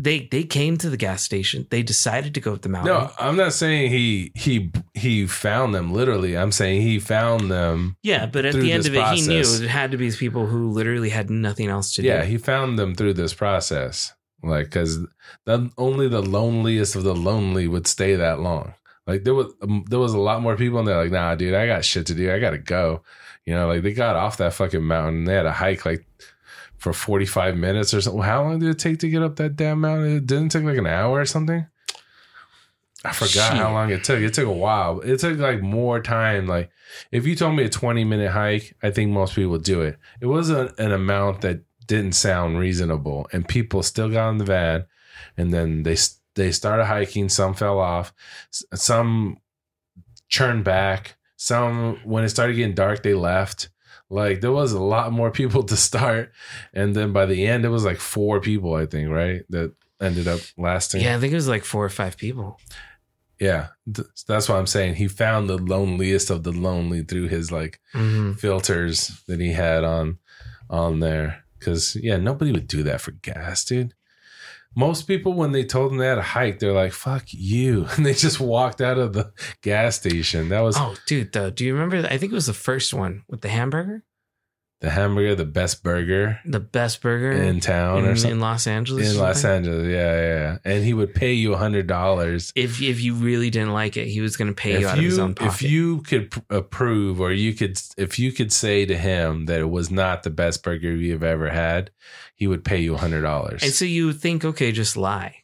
They they came to the gas station. They decided to go up the mountain. No, I'm not saying he he he found them literally. I'm saying he found them. Yeah, but at the end of it, he knew it had to be these people who literally had nothing else to Yeah, do. Yeah, he found them through this process. Like, because only the loneliest of the lonely would stay that long. Like there was um, there was a lot more people in there. Like, nah, dude, I got shit to do. I gotta go. You know, like they got off that fucking mountain. They had a hike like for forty five minutes or something. How long did it take to get up that damn mountain? It didn't take like an hour or something. I forgot Shit. how long it took. It took a while. It took like more time. Like if you told me a 20 minute hike, I think most people would do it. It was a, an amount that didn't sound reasonable, and people still got in the van, and then they they started hiking. Some fell off, some churned back. Some when it started getting dark, they left. Like there was a lot more people to start, and then by the end, it was like four people, I think, right? That ended up lasting. Yeah, I think it was like four or five people. Yeah, Th- that's what I'm saying. He found the loneliest of the lonely through his like Mhm. filters that he had on on there. Because yeah, nobody would do that for gas, dude. Most people, when they told them they had a hike, they're like, "Fuck you," and they just walked out of the gas station. That was Oh, dude, though, do you remember? I think it was the first one with the hamburger, the hamburger, the best burger the best burger in town in, or in Los Angeles. in Los. Angeles. Yeah, yeah, yeah. And he would pay you a hundred dollars If if you really didn't like it, he was going to pay you out if of his own pocket. if you could approve or you could if you could say to him that it was not the best burger you've ever had he would pay you a hundred dollars and so you would think, okay, just lie.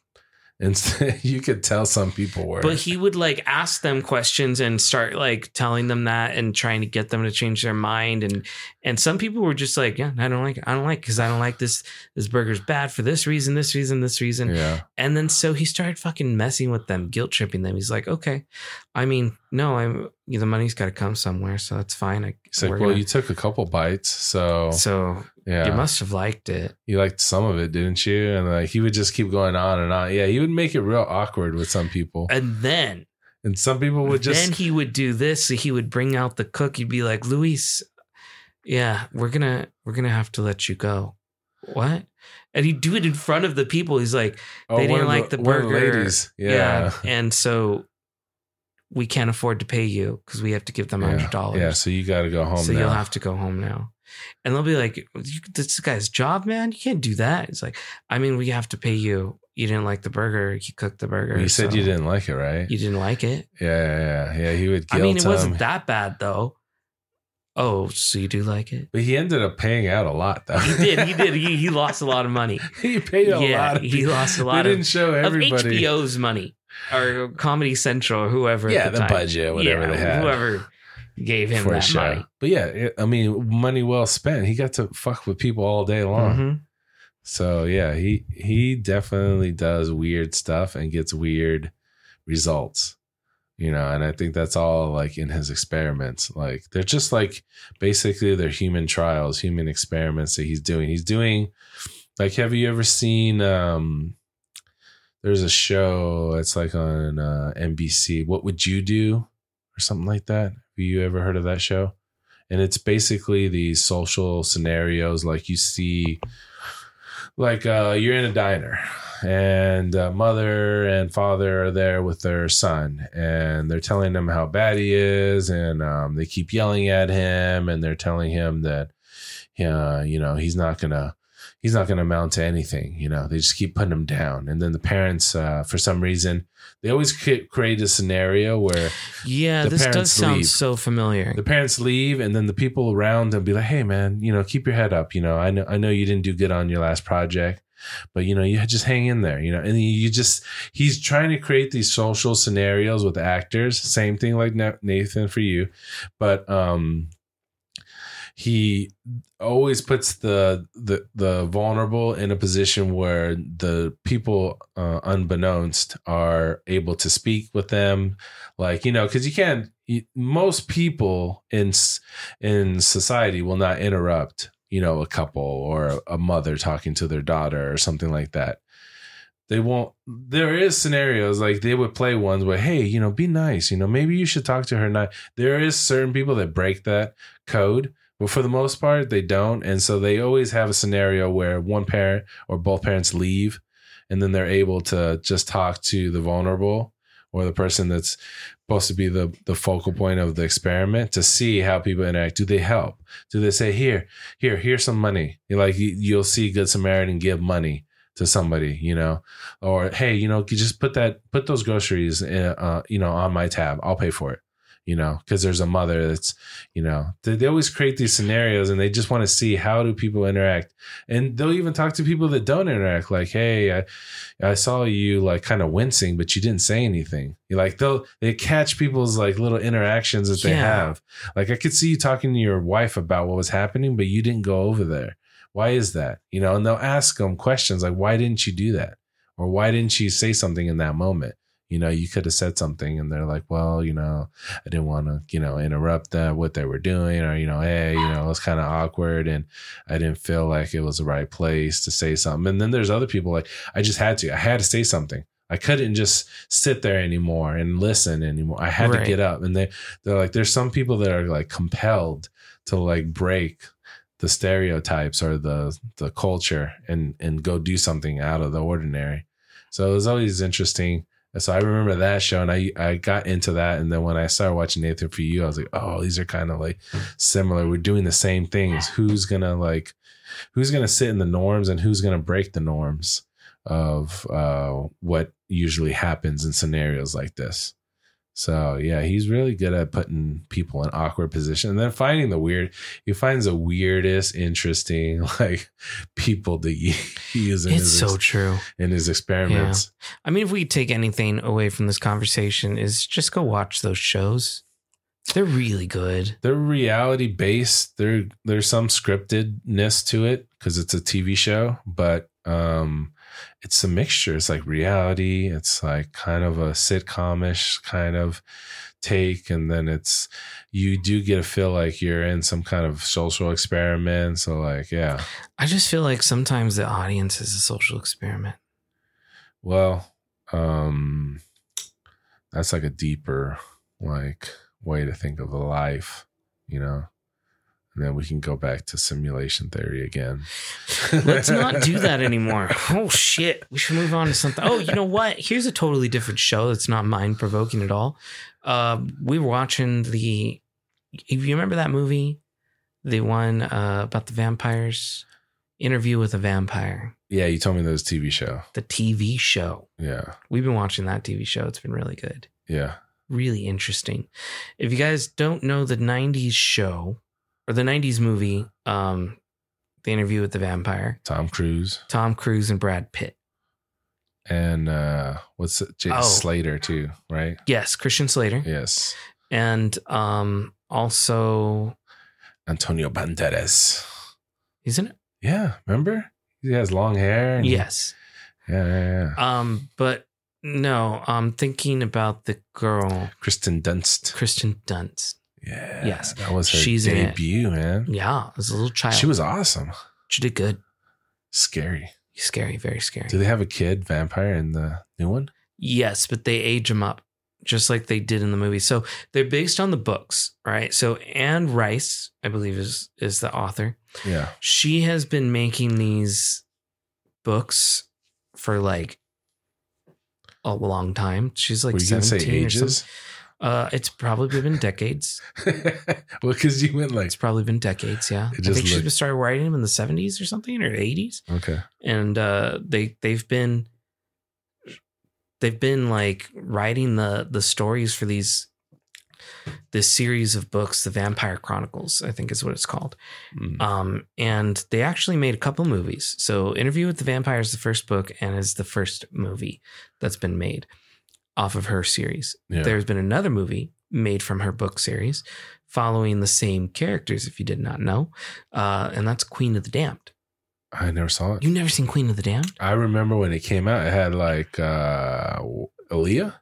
And so you could tell some people were But he would like ask them questions and start like telling them that and trying to get them to change their mind. And and some people were just like, yeah, I don't like it. I don't like because I don't like this. This burger's bad for this reason, this reason, this reason. yeah And then so he started fucking messing with them, guilt tripping them. He's like, okay, I mean, no, I'm the money's got to come somewhere, so that's fine. I, he's like well gonna- you took a couple bites so so yeah you must have liked it. you liked some of it didn't you and like he would just keep going on and on yeah he would make it real awkward with some people And then and some people would just then he would do this. So he would bring out the cook. He'd be like, Luis, yeah, we're gonna we're gonna have to let you go. What? And he'd do it in front of the people. He's like, oh, they one didn't like the of burger. ladies yeah yeah. And so we can't afford to pay you because we have to give them yeah. hundred dollars. yeah so you got to go home so now. you'll have to go home now. And they'll be like, "You- "This guy's job, man. You can't do that." It's like, I mean, we have to pay you. You didn't like the burger. You cooked the burger. you said so you didn't like it right You didn't like it. Yeah, yeah, yeah. Yeah, he would I mean, it him. wasn't that bad though. Oh, so you do like it? But he ended up paying out a lot, though. He did. He did. He, he lost a lot of money. he paid a yeah, lot. Of he lost a lot. They didn't show everybody. HBO's money or Comedy Central or whoever. yeah, at the the, budget, whatever Yeah, they had Whoever gave him for a that show. money. But yeah, it- I mean, money well spent. He got to fuck with people all day long. Mhm. So yeah, he he definitely does weird stuff and gets weird results. You know, and I think that's all like in his experiments. Like they're just like basically they're human trials, human experiments that he's doing. He's doing like have you ever seen um there's a show it's like on uh NBC, What Would You Do? or something like that. You ever heard of that show? And it's basically these social scenarios like you see like uh, you're in a diner and uh, mother and father are there with their son and they're telling him how bad he is and um, they keep yelling at him and they're telling him that uh, you know he's not gonna he's not gonna amount to anything you know? They just keep putting him down. And then the parents uh, for some reason they always create a scenario where Yeah, The this does sound leave. so familiar. the parents leave and then the people around them be like hey man you know keep your head up you know? I know i know you didn't do good on your last project but you know you just hang in there you know? And you just he's trying to create these social scenarios with actors. Same thing like nathan for you. But um he always puts the the the vulnerable in a position where the people uh, unbeknownst are able to speak with them. Like you know because you can't most people in in society will not interrupt you know a couple or a mother talking to their daughter or something like that. They won't there is scenarios like they would play ones where hey you know be nice you know maybe you should talk to her not there is certain people that break that code but for the most part, they don't. And so they always have a scenario where one parent or both parents leave and then they're able to just talk to the vulnerable or the person that's supposed to be the, the focal point of the experiment to see how people interact. Do they help? Do they say, here, here, here's some money? You're like, you'll see Good Samaritan give money to somebody, you know, or, hey, you know, you just put that, put those groceries, in, uh, you know, on my tab. I'll pay for it you know, because there's a mother that's, you know, they, they always create these scenarios and they just want to see how do people interact. And they'll even talk to people that don't interact, like, hey, I, I saw you like kind of wincing, but you didn't say anything. You like they'll they catch people's like little interactions that they yeah. have. Like I could see you talking to your wife about what was happening, but you didn't go over there. Why is that? You know, and they'll ask them questions like, why didn't you do that? Or why didn't you say something in that moment? You know, you could have said something and they're like, well, you know, I didn't want to, you know, interrupt them, what they were doing, or, you know, hey, you know, it was kind of awkward and I didn't feel like it was the right place to say something. And then there's other people like, I just had to, I had to say something. I couldn't just sit there anymore and listen anymore. I had right. to get up. And they, they're like, there's some people that are like compelled to like break the stereotypes or the the culture and and go do something out of the ordinary. So it was always interesting so I remember that show and I, I got into that. And then when I started watching Nathan for You, I was like, oh, these are kind of like similar. We're doing the same things. Who's going to like, who's going to sit in the norms and who's going to break the norms of uh, what usually happens in scenarios like this? So yeah, he's really good at putting people in awkward positions and then finding the weird. He finds the weirdest, interesting like people that he, uses. In it's his, so true in his experiments. Yeah. I mean, if we take anything away from this conversation, is just go watch those shows. They're really good. They're reality based. There, there's some scriptedness to it because it's a TV show, but um, it's a mixture. It's like reality. It's like kind of a sitcomish kind of take, and then it's you do get a feel like you're in some kind of social experiment. So like, yeah. I just feel like sometimes the audience is a social experiment. Well, um, that's like a deeper like way to think of a life, you know and then we can go back to simulation theory again. Let's not do that anymore. Oh shit, we should move on to something. Oh, you know what? Here's a totally different show that's not mind provoking at all. Uh, we were watching the. If you remember that movie, the one uh, about the vampires, Interview with a Vampire. Yeah, you told me was TV show. The TV show. Yeah, we've been watching that TV show. It's been really good. Yeah, really interesting. If you guys don't know the '90s show or the 90s movie, um, The Interview with the Vampire. Tom Cruise. Tom Cruise and Brad Pitt. And uh, what's it? Jay oh. Slater, too, right? Yes, Christian Slater. Yes. And um, also Antonio Banderas. Isn't it? Yeah, remember? He has long hair. yes. Yeah, yeah, yeah. Um, but no, I'm thinking about the girl. Kristen Dunst. Kristen Dunst. Yeah. Yes. That was her She's debut, man. Yeah. As a little child. She was awesome. She did good. Scary. Scary, very scary. Do they have a kid vampire in the new one? Yes, but they age him up just like they did in the movie. So they're based on the books, right? So Anne Rice, I believe, is is the author. Yeah. She has been making these books for like a long time. She's like Were you 17 say ages? Uh, it's probably been decades. well, because you went like it's probably been decades. Yeah, I think she started writing them in the seventies or something or eighties. Okay, and uh, they they've been they've been like writing the the stories for these this series of books, The Vampire Chronicles, I think is what it's called. Mm. Um, and they actually made a couple movies. So, Interview with the Vampire is the first book and is the first movie that's been made off of her series. Yeah. There's been another movie made from her book series following the same characters, if you did not know, uh, and that's Queen of the Damned. I never saw it. You've never seen Queen of the Damned? I remember when it came out, it had like uh Aaliyah.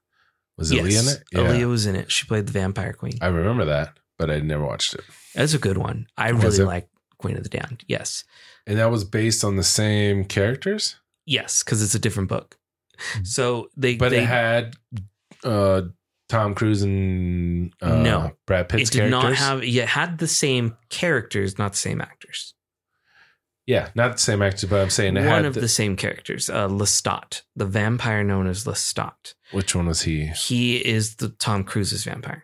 Was Aaliyah in it? Aaliyah was in it. She played the vampire queen. I remember that, but I never watched it. That's a good one. I really like Queen of the Damned. Yes. And that was based on the same characters, Yes, because it's a different book. So they but they, it had uh Tom Cruise and uh, No. Brad Pitt's it did not have yeah, had the same characters, not the same actors. yeah, not the same actors, but I'm saying One of the- the same characters, uh, Lestat, the vampire known as Lestat. which one was he? He is the Tom Cruise's vampire.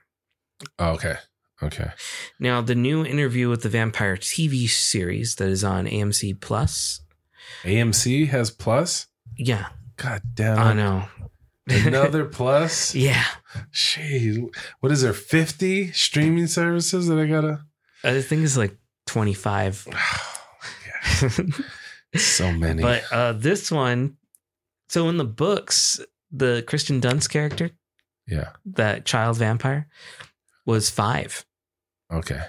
Oh, okay, okay. Now, the new interview with the vampire TV series that is on AMC Plus. AMC has plus. Yeah, God damn it! I know. Another plus. yeah. Jeez, what is there? Fifty streaming services that I gotta. I think it's like 25. Yeah, so many. but uh, this one, so in the books, the Christian Dunst character, yeah. that child vampire, was five. Okay.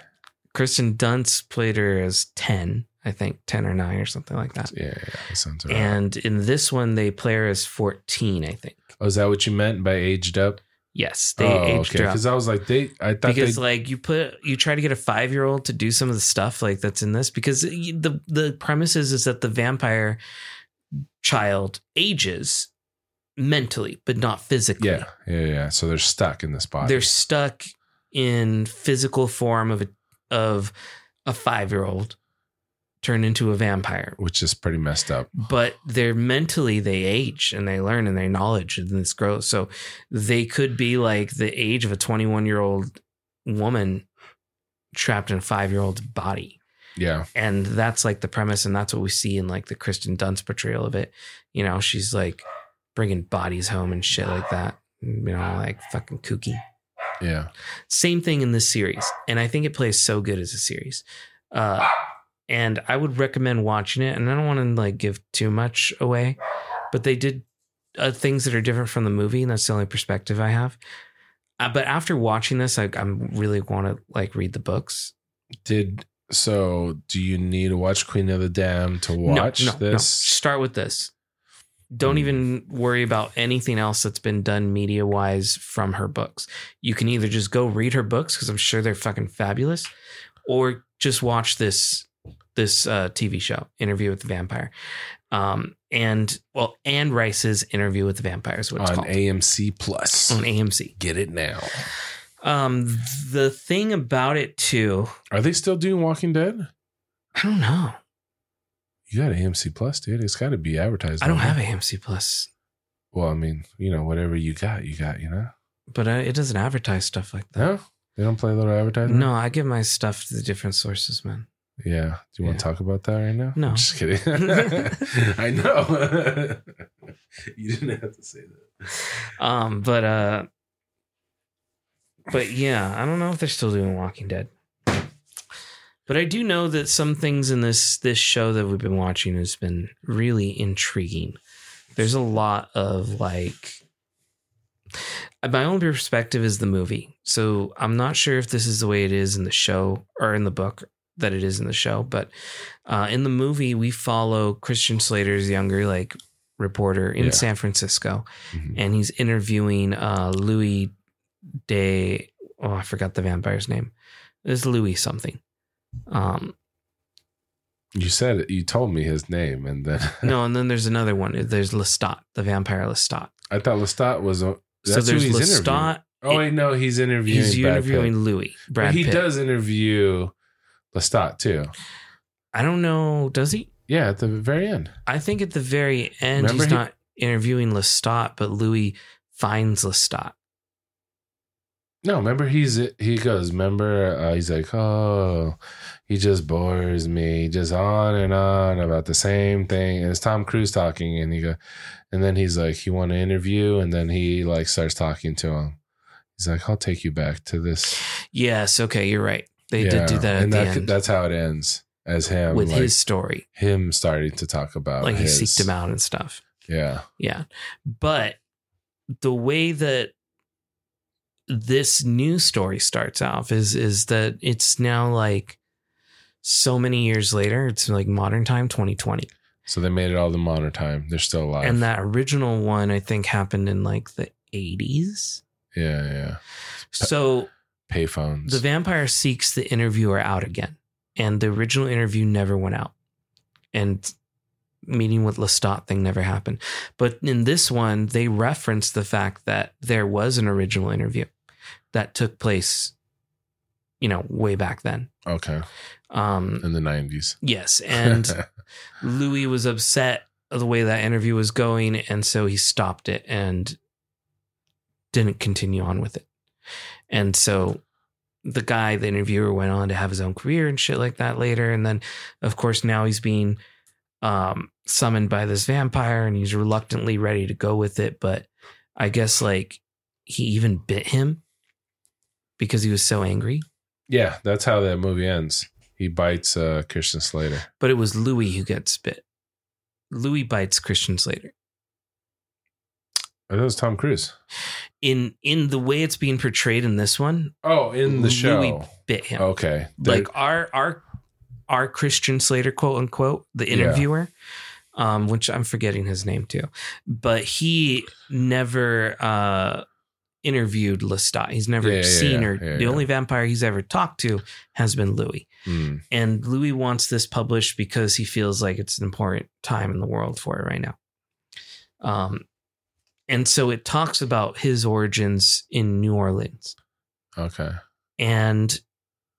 Kristen Dunst played her as 10, I think 10 or 9 or something like that. Yeah, yeah, that sounds right. And in this one, they play her as 14, I think. oh, is that what you meant by aged up? Yes, they oh, aged her up. Because I was like, they. I thought because they. like you put you try to get a five year old to do some of the stuff like that's in this because the the premise is is that the vampire child ages mentally but not physically yeah, yeah, yeah. So they're stuck in this body. they're stuck in physical form of a of a five year old turned into a vampire. Which is pretty messed up. but they're mentally they age and they learn and they knowledge and this grows so they could be like the age of a 21 year old woman trapped in a five year old's body. Yeah, and that's like the premise and that's what we see in like the kristen dunst portrayal of it. You know she's like bringing bodies home and shit like that you know like fucking kooky. Yeah. same thing in this series. And i think it plays so good as a series. Uh and i would recommend watching it and i don't want to like give too much away but they did uh, things that are different from the movie and that's the only perspective i have uh, but after watching this i i'm really want to like read the books Did so? Do you need to watch Queen of the Damned to watch no, no, no. this? start with this don't Hmm. even worry about anything else that's been done media wise from her books. You can either just go read her books because I'm sure they're fucking fabulous, or just watch this this uh, TV show, Interview with the Vampire, um, and well, Anne Rice's Interview with the Vampire is what it's on called AMC Plus. on AMC. Get it now. Um, the thing about it too, Are they still doing Walking Dead? I don't know. You got AMC Plus, dude. It's got to be advertised. I don't have there. AMC Plus, Well, I mean, you know, whatever you got, you got. You know. but uh, it doesn't advertise stuff like that. No, they don't play a little advertising. No, I give my stuff to the different sources, man. Yeah. Do you want Yeah. to talk about that right now? No. I'm just kidding. I know. you didn't have to say that. Um, but uh, but yeah, I don't know if they're still doing Walking Dead. But I do know that some things in this this show that we've been watching has been really intriguing. There's a lot of like my own perspective is the movie. So I'm not sure if this is the way it is in the show or in the book that it is in the show, but uh, in the movie we follow Christian Slater's younger like reporter in Yeah. San Francisco Mhm. and he's interviewing uh, Louis de oh I forgot the vampire's name. It's Louis something. Um, You said it. You told me his name, and then no, and then there's another one. There's Lestat, the vampire Lestat. I thought Lestat was. a- So there's. Lestat. Oh wait, no, he's interviewing. He's Brad interviewing Pitt. Louis. But Brad he Pitt. does interview Lestat too. I don't know. Does he? Yeah, at the very end. I think at the very end Remember he's he- not interviewing Lestat, but Louis finds Lestat. No, remember he's he goes. Remember uh, he's like, oh, he just bores me, just on and on about the same thing. And it's Tom Cruise talking, and he go, and then he's like, you want to interview, and then he like starts talking to him, He's like, I'll take you back to this. Yes, okay, you're right. They did do that at and that, end that's how it ends as him with like, his story. him starting to talk about Like he his, seeked him out and stuff. Yeah. Yeah. But the way that this new story starts off is is that it's now like so many years later, it's like modern time 2020. So they made it all the modern time. They're still alive. And that original one I think happened in like the 80s. yeah, yeah. So Payphones. the vampire seeks the interviewer out again. And the original interview never went out. And meeting with Lestat thing never happened. But in this one, they reference the fact that there was an original interview that took place, you know, way back then. okay. Um, In the 90s. yes. And Louis was upset of the way that interview was going. And so he stopped it and didn't continue on with it. And so the guy, the interviewer, went on to have his own career and shit like that later. And then, of course, now he's being um, summoned by this vampire and he's reluctantly ready to go with it. But I guess like he even bit him because he was so angry. yeah, that's how that movie ends. He bites uh, Christian Slater. But it was Louis who gets bit. Louis bites Christian Slater. Oh, that was Tom Cruise. In in the way it's being portrayed in this one, Oh, in the show. Louis bit him. Okay. like our our our Christian Slater, quote unquote, the Yeah. interviewer, um, which I'm forgetting his name too, but he never uh interviewed Lestat. He's never Yeah, yeah, seen yeah, her. yeah, the yeah. only vampire he's ever talked to has been Louis. Hmm. And Louis wants this published because he feels like it's an important time in the world for it right now. Um, and so it talks about his origins in New Orleans, Okay. and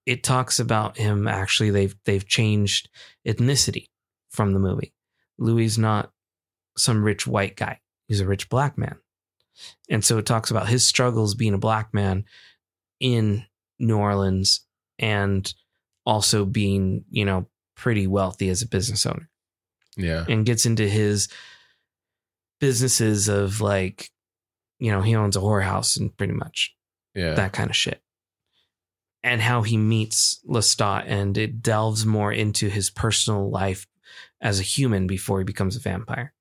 it talks about him. Actually, they've they've changed ethnicity from the movie. Louis is not some rich white guy; he's a rich black man, and so it talks about his struggles being a black man in New Orleans and also being, you know, pretty wealthy as a business owner Yeah. and gets into his businesses of like, you know, he owns a whorehouse and pretty much Yeah. that kind of shit. And how he meets Lestat and it delves more into his personal life as a human before he becomes a vampire.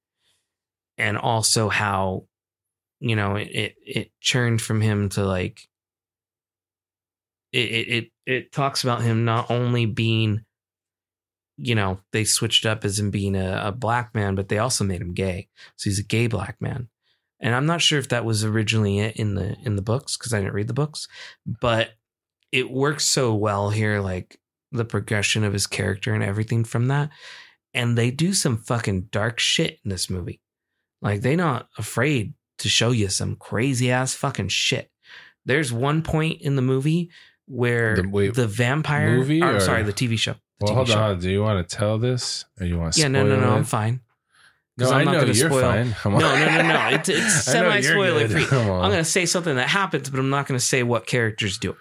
And also how, you know, it it, it churned from him to like it, it it it talks about him not only being you know, they switched up as him being a, a black man, but they also made him gay. So he's a gay black man. And I'm not sure if that was originally it in the in the books because I didn't read the books, but it works so well here, like the progression of his character and everything from that. And they do some fucking dark shit in this movie. Like they're not afraid to show you some crazy ass fucking shit. There's one point in the movie where The- wait, the vampire movie or, sorry, the TV show. Well, TV hold show. on. Do you want to tell this, or you want to? Yeah, no, no, no, it? I'm fine. No, I'm I know you're spoil- fine. Come on. No, no, no, no. It's, it's semi spoiler free. I'm going to say something that happens, but I'm not going to say what characters do.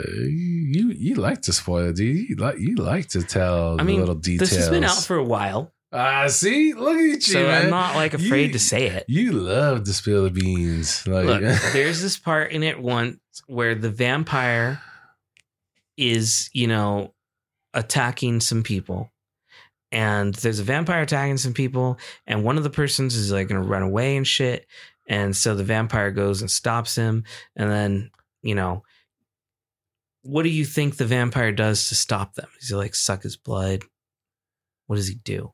Uh, you you like to spoil, do you? You like you like to tell I the mean, little details. This has been out for a while, ah. See, look at you, so man. I'm not like afraid You- to say it. You love to spill the beans. Like, Look, there's this part in it once where the vampire is, you know, attacking some people. And there's a vampire attacking some people, and one of the persons is like gonna run away and shit. And so the vampire goes and stops him, and then, you know, what do you think the vampire does to stop them? Does he like suck his blood? What does he do?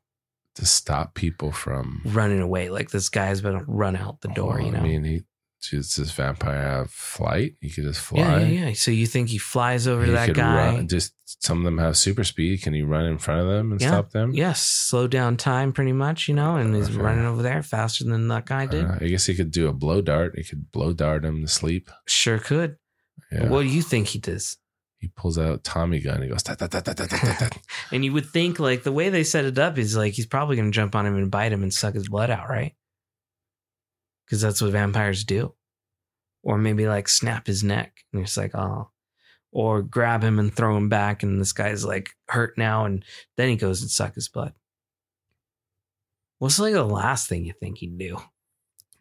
to stop people from Running away. Like this guy's gonna run out the door, Oh, you know? I mean, he does this vampire have flight? He could just fly. Yeah, yeah, yeah. So you think he flies over to He that could guy? run- just some of them have super speed. Can he run in front of them and Yeah. stop them? Yes, slow down time pretty much, you know, and he's Okay. running over there faster than that guy did. Uh, I guess he could do a blow dart. He could blow dart him to sleep. sure could. Yeah. What do you think he does? he pulls out Tommy gun. And he goes, "Tat, tat, tat, tat, tat, tat, tat." And you would think like the way they set it up is like he's probably going to jump on him and bite him and suck his blood out, right? Because that's what vampires do. Or maybe like snap his neck and it's like, oh, or grab him and throw him back and this guy's like hurt now and then he goes and suck his blood. What's like the last thing you think he'd do?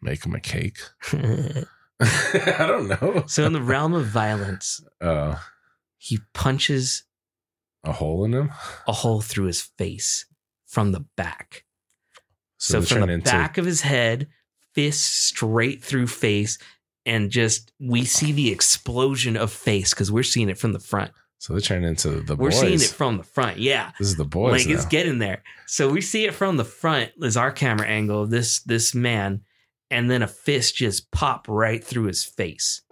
Make him a cake. I don't know. So in the realm of violence, Uh, he punches a hole in him. a hole through his face from the back. So, they're from the back of his head, fist straight through face, and just we see the explosion of face because we're seeing it from the front. So they're turning into the We're boys. seeing it from the front. Yeah. this is the boys. like it's getting there. So we see it from the front is our camera angle of this this man, and then a fist just pop right through his face.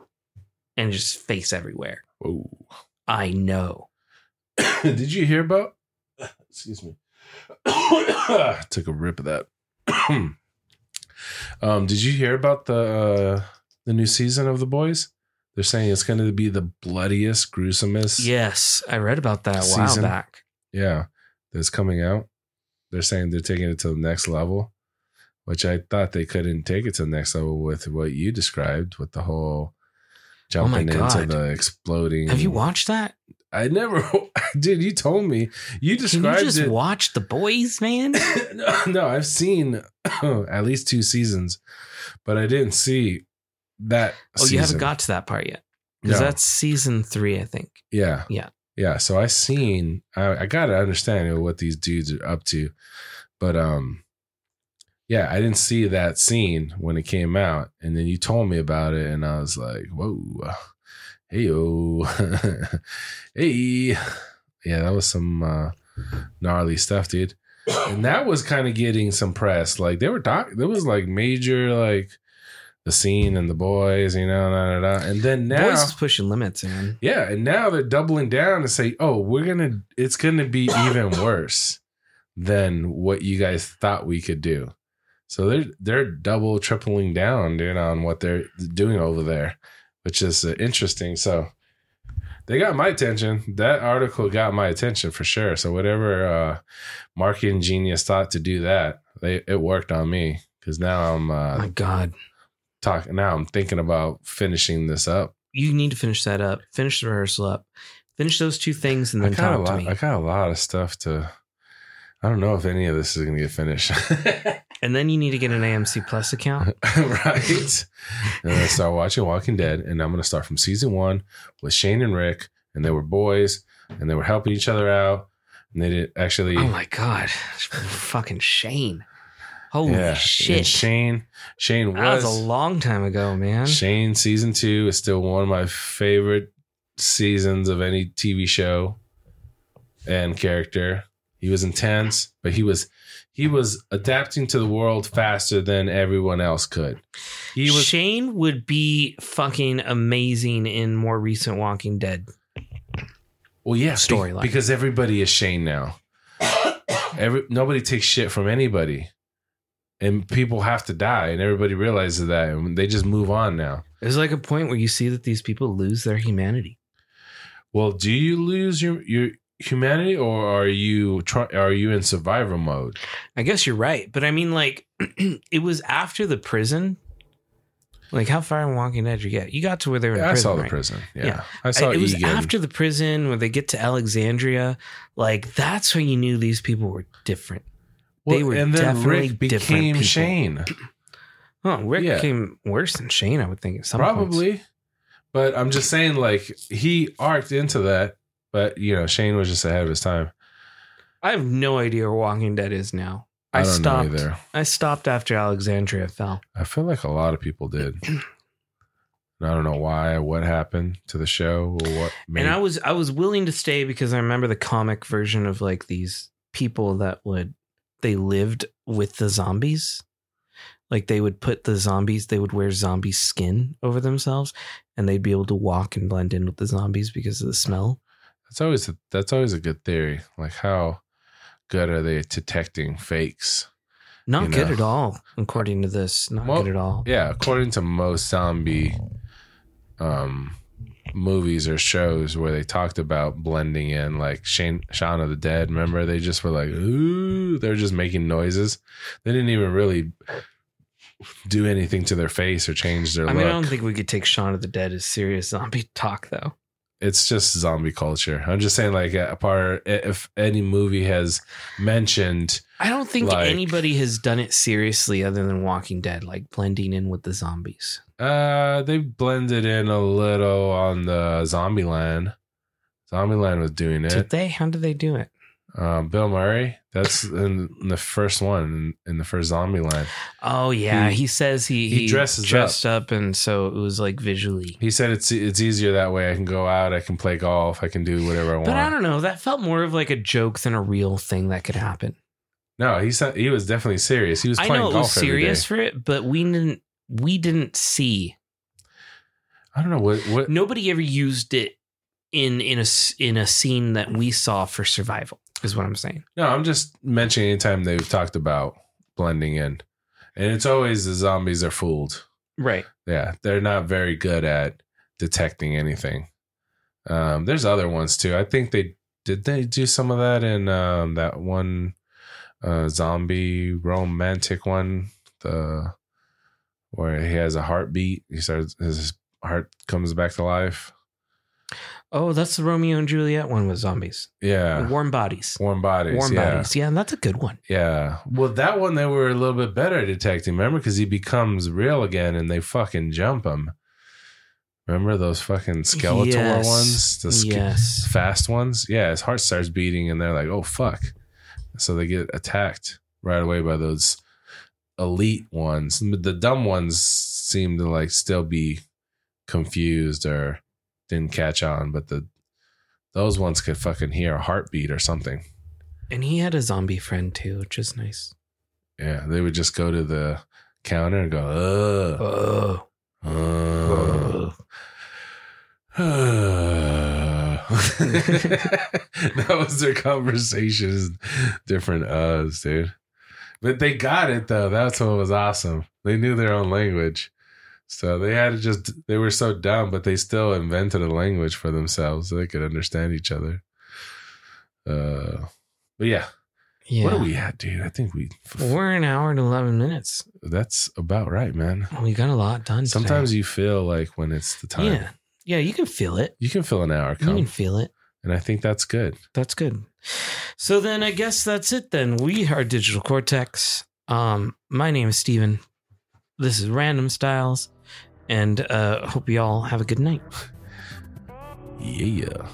And just face everywhere. Whoa. I know. Did you hear about? Excuse me. Took a rip of that. Um, did you hear about the uh, the new season of The Boys? They're saying it's going to be the bloodiest, gruesomest. Yes, I read about that a while Season. back. yeah, that's coming out. They're saying they're taking it to the next level, which I thought they couldn't take it to the next level with what you described with the whole jumping into Oh God. the exploding. Have you watched that? I never did. You told me. You Can described you just it. watch The Boys, man? no, no, I've seen at least two seasons, but I didn't see that. Oh, you haven't got to that part yet. Because No. that's season three, I think. Yeah. Yeah. Yeah. So I seen I, I gotta understand what these dudes are up to. But um yeah, I didn't see that scene when it came out. And then you told me about it and I was like, whoa. Hey yo. hey. Yeah, that was some uh gnarly stuff, dude. And that was kind of getting some press. Like they were talk there was like major like the scene and the boys, you know, da, da, da. and then now Boys is pushing limits, man. yeah, and now they're doubling down and say, "Oh, we're gonna. It's gonna be even worse than what you guys thought we could do." So they're they're double, tripling down, dude, on what they're doing over there, which is uh, interesting. So they got my attention. That article got my attention for sure. So whatever uh, marketing genius thought to do that, they it worked on me because now I'm uh, my God. talking. Now I'm thinking about finishing this up. You need to finish that up. Finish the rehearsal up. Finish those two things and I then got a talk to me. I got a lot of stuff to. I don't know if any of this is gonna get finished. And then you need to get an AMC Plus account. right. And then I start watching Walking Dead, and I'm gonna start from season one with Shane and Rick, and they were boys, and they were helping each other out, and they did actually. Oh my God. Fucking Shane. Holy yeah, and shit. Shane. Shane that was was a long time ago, man. Shane season two is still one of my favorite seasons of any TV show and character. He was intense, but he was he was adapting to the world faster than everyone else could. He was Shane would be fucking amazing in more recent Walking Dead. well, yeah, be- storyline. because everybody is Shane now. Every nobody takes shit from anybody, and people have to die, and everybody realizes that, and they just move on now. There's like a point where you see that these people lose their humanity. Well, do you lose your your humanity, or are you try, are you in survival mode? I guess you're right, but I mean, like, it was after the prison. Like, how far in Walking Dead you get? You got to where they were in I prison. saw the right? prison. Yeah, Yeah. I saw I- it was Negan. after the prison when they get to Alexandria. Like, that's when you knew these people were different. they were and then definitely Rick became people. Shane, Oh, Rick Yeah. became worse than Shane, I would think. At some points. probably. But I'm just saying, like he arced into that, but you know, Shane was just ahead of his time. I have no idea where Walking Dead is now. I, I, stopped. I stopped after Alexandria fell. I feel like a lot of people did. And I don't know why, what happened to the show, or what. Made, And I was I was willing to stay because I remember the comic version of like these people that would they lived with the zombies. Like they would put the zombies, they would wear zombie skin over themselves, and they'd be able to walk and blend in with the zombies because of the smell. That's always a, that's always a good theory. Like how good are they at detecting fakes? Not You good know. at all, according to this. Not Well, good at all. Yeah, according to most zombie um movies or shows where they talked about blending in like Shane Shaun of the Dead, remember they just were like, ooh, they're just making noises. They didn't even really do anything to their face or change their I mean, I don't think we could take Shaun of the Dead as serious zombie talk though. It's just zombie culture. I'm just saying, like, a part if any movie has mentioned, I don't think Like- anybody has done it seriously other than Walking Dead, like blending in with the zombies. uh, they blended in a little on the Zombieland. Zombieland was doing Did it. they? How did they do it? Um, Bill Murray. That's in, in the first one in, in the first Zombieland. Oh yeah, He- he, says he he dresses dressed up. and so it was like visually. He said it's it's easier that way. I can go out. I can play golf. I can do whatever I want. But I don't know. That felt more of like a joke than a real thing that could happen. no, he said he was definitely serious. He was I playing know it golf was serious for it, but we didn't. We didn't see. I don't know what what. Nobody ever used it in in a in a scene that we saw for survival. Is what I'm saying. No, I'm just mentioning anytime they've talked about blending in, and it's always the zombies are fooled. Right. Yeah, they're not very good at detecting anything. Um, there's other ones too. I think they did they do some of that in um, that one uh, zombie romantic one, the where he has a heartbeat. He starts his heart comes back to life. Oh, that's the Romeo and Juliet one with zombies. Yeah, Warm bodies. warm bodies. Warm yeah. bodies. Yeah, that's a good one. Yeah. Well, that one they were a little bit better at detecting. Remember, because he becomes real again, and they fucking jump him. Remember those fucking skeletal Yes. ones, the sk- yes. fast ones? Yeah, his heart starts beating, and they're like, "Oh fuck!" So they get attacked right away by those elite ones. The dumb ones seem to like still be confused or didn't catch on, but the those ones could fucking hear a heartbeat or something. And he had a zombie friend too, which is nice. Yeah, they would just go to the counter and go, Oh. uh, uh, that was their conversations, different uhs, dude. But they got it though. That's what was awesome. They knew their own language. So they had to just they were so dumb, but they still invented a language for themselves so they could understand each other. Uh but yeah. Yeah. What are we at, dude? I think we We're an hour and 11 minutes. that's about right, man. We got a lot done. today. Sometimes you feel like when it's the time, Yeah. Yeah, you can feel it. you can feel an hour come. You can feel it. and I think that's good. That's good. So then I guess that's it then. We are Digital Cortex. Um, my name is Steven. This is Random Styles. And uh hope you all have a good night. Yeah.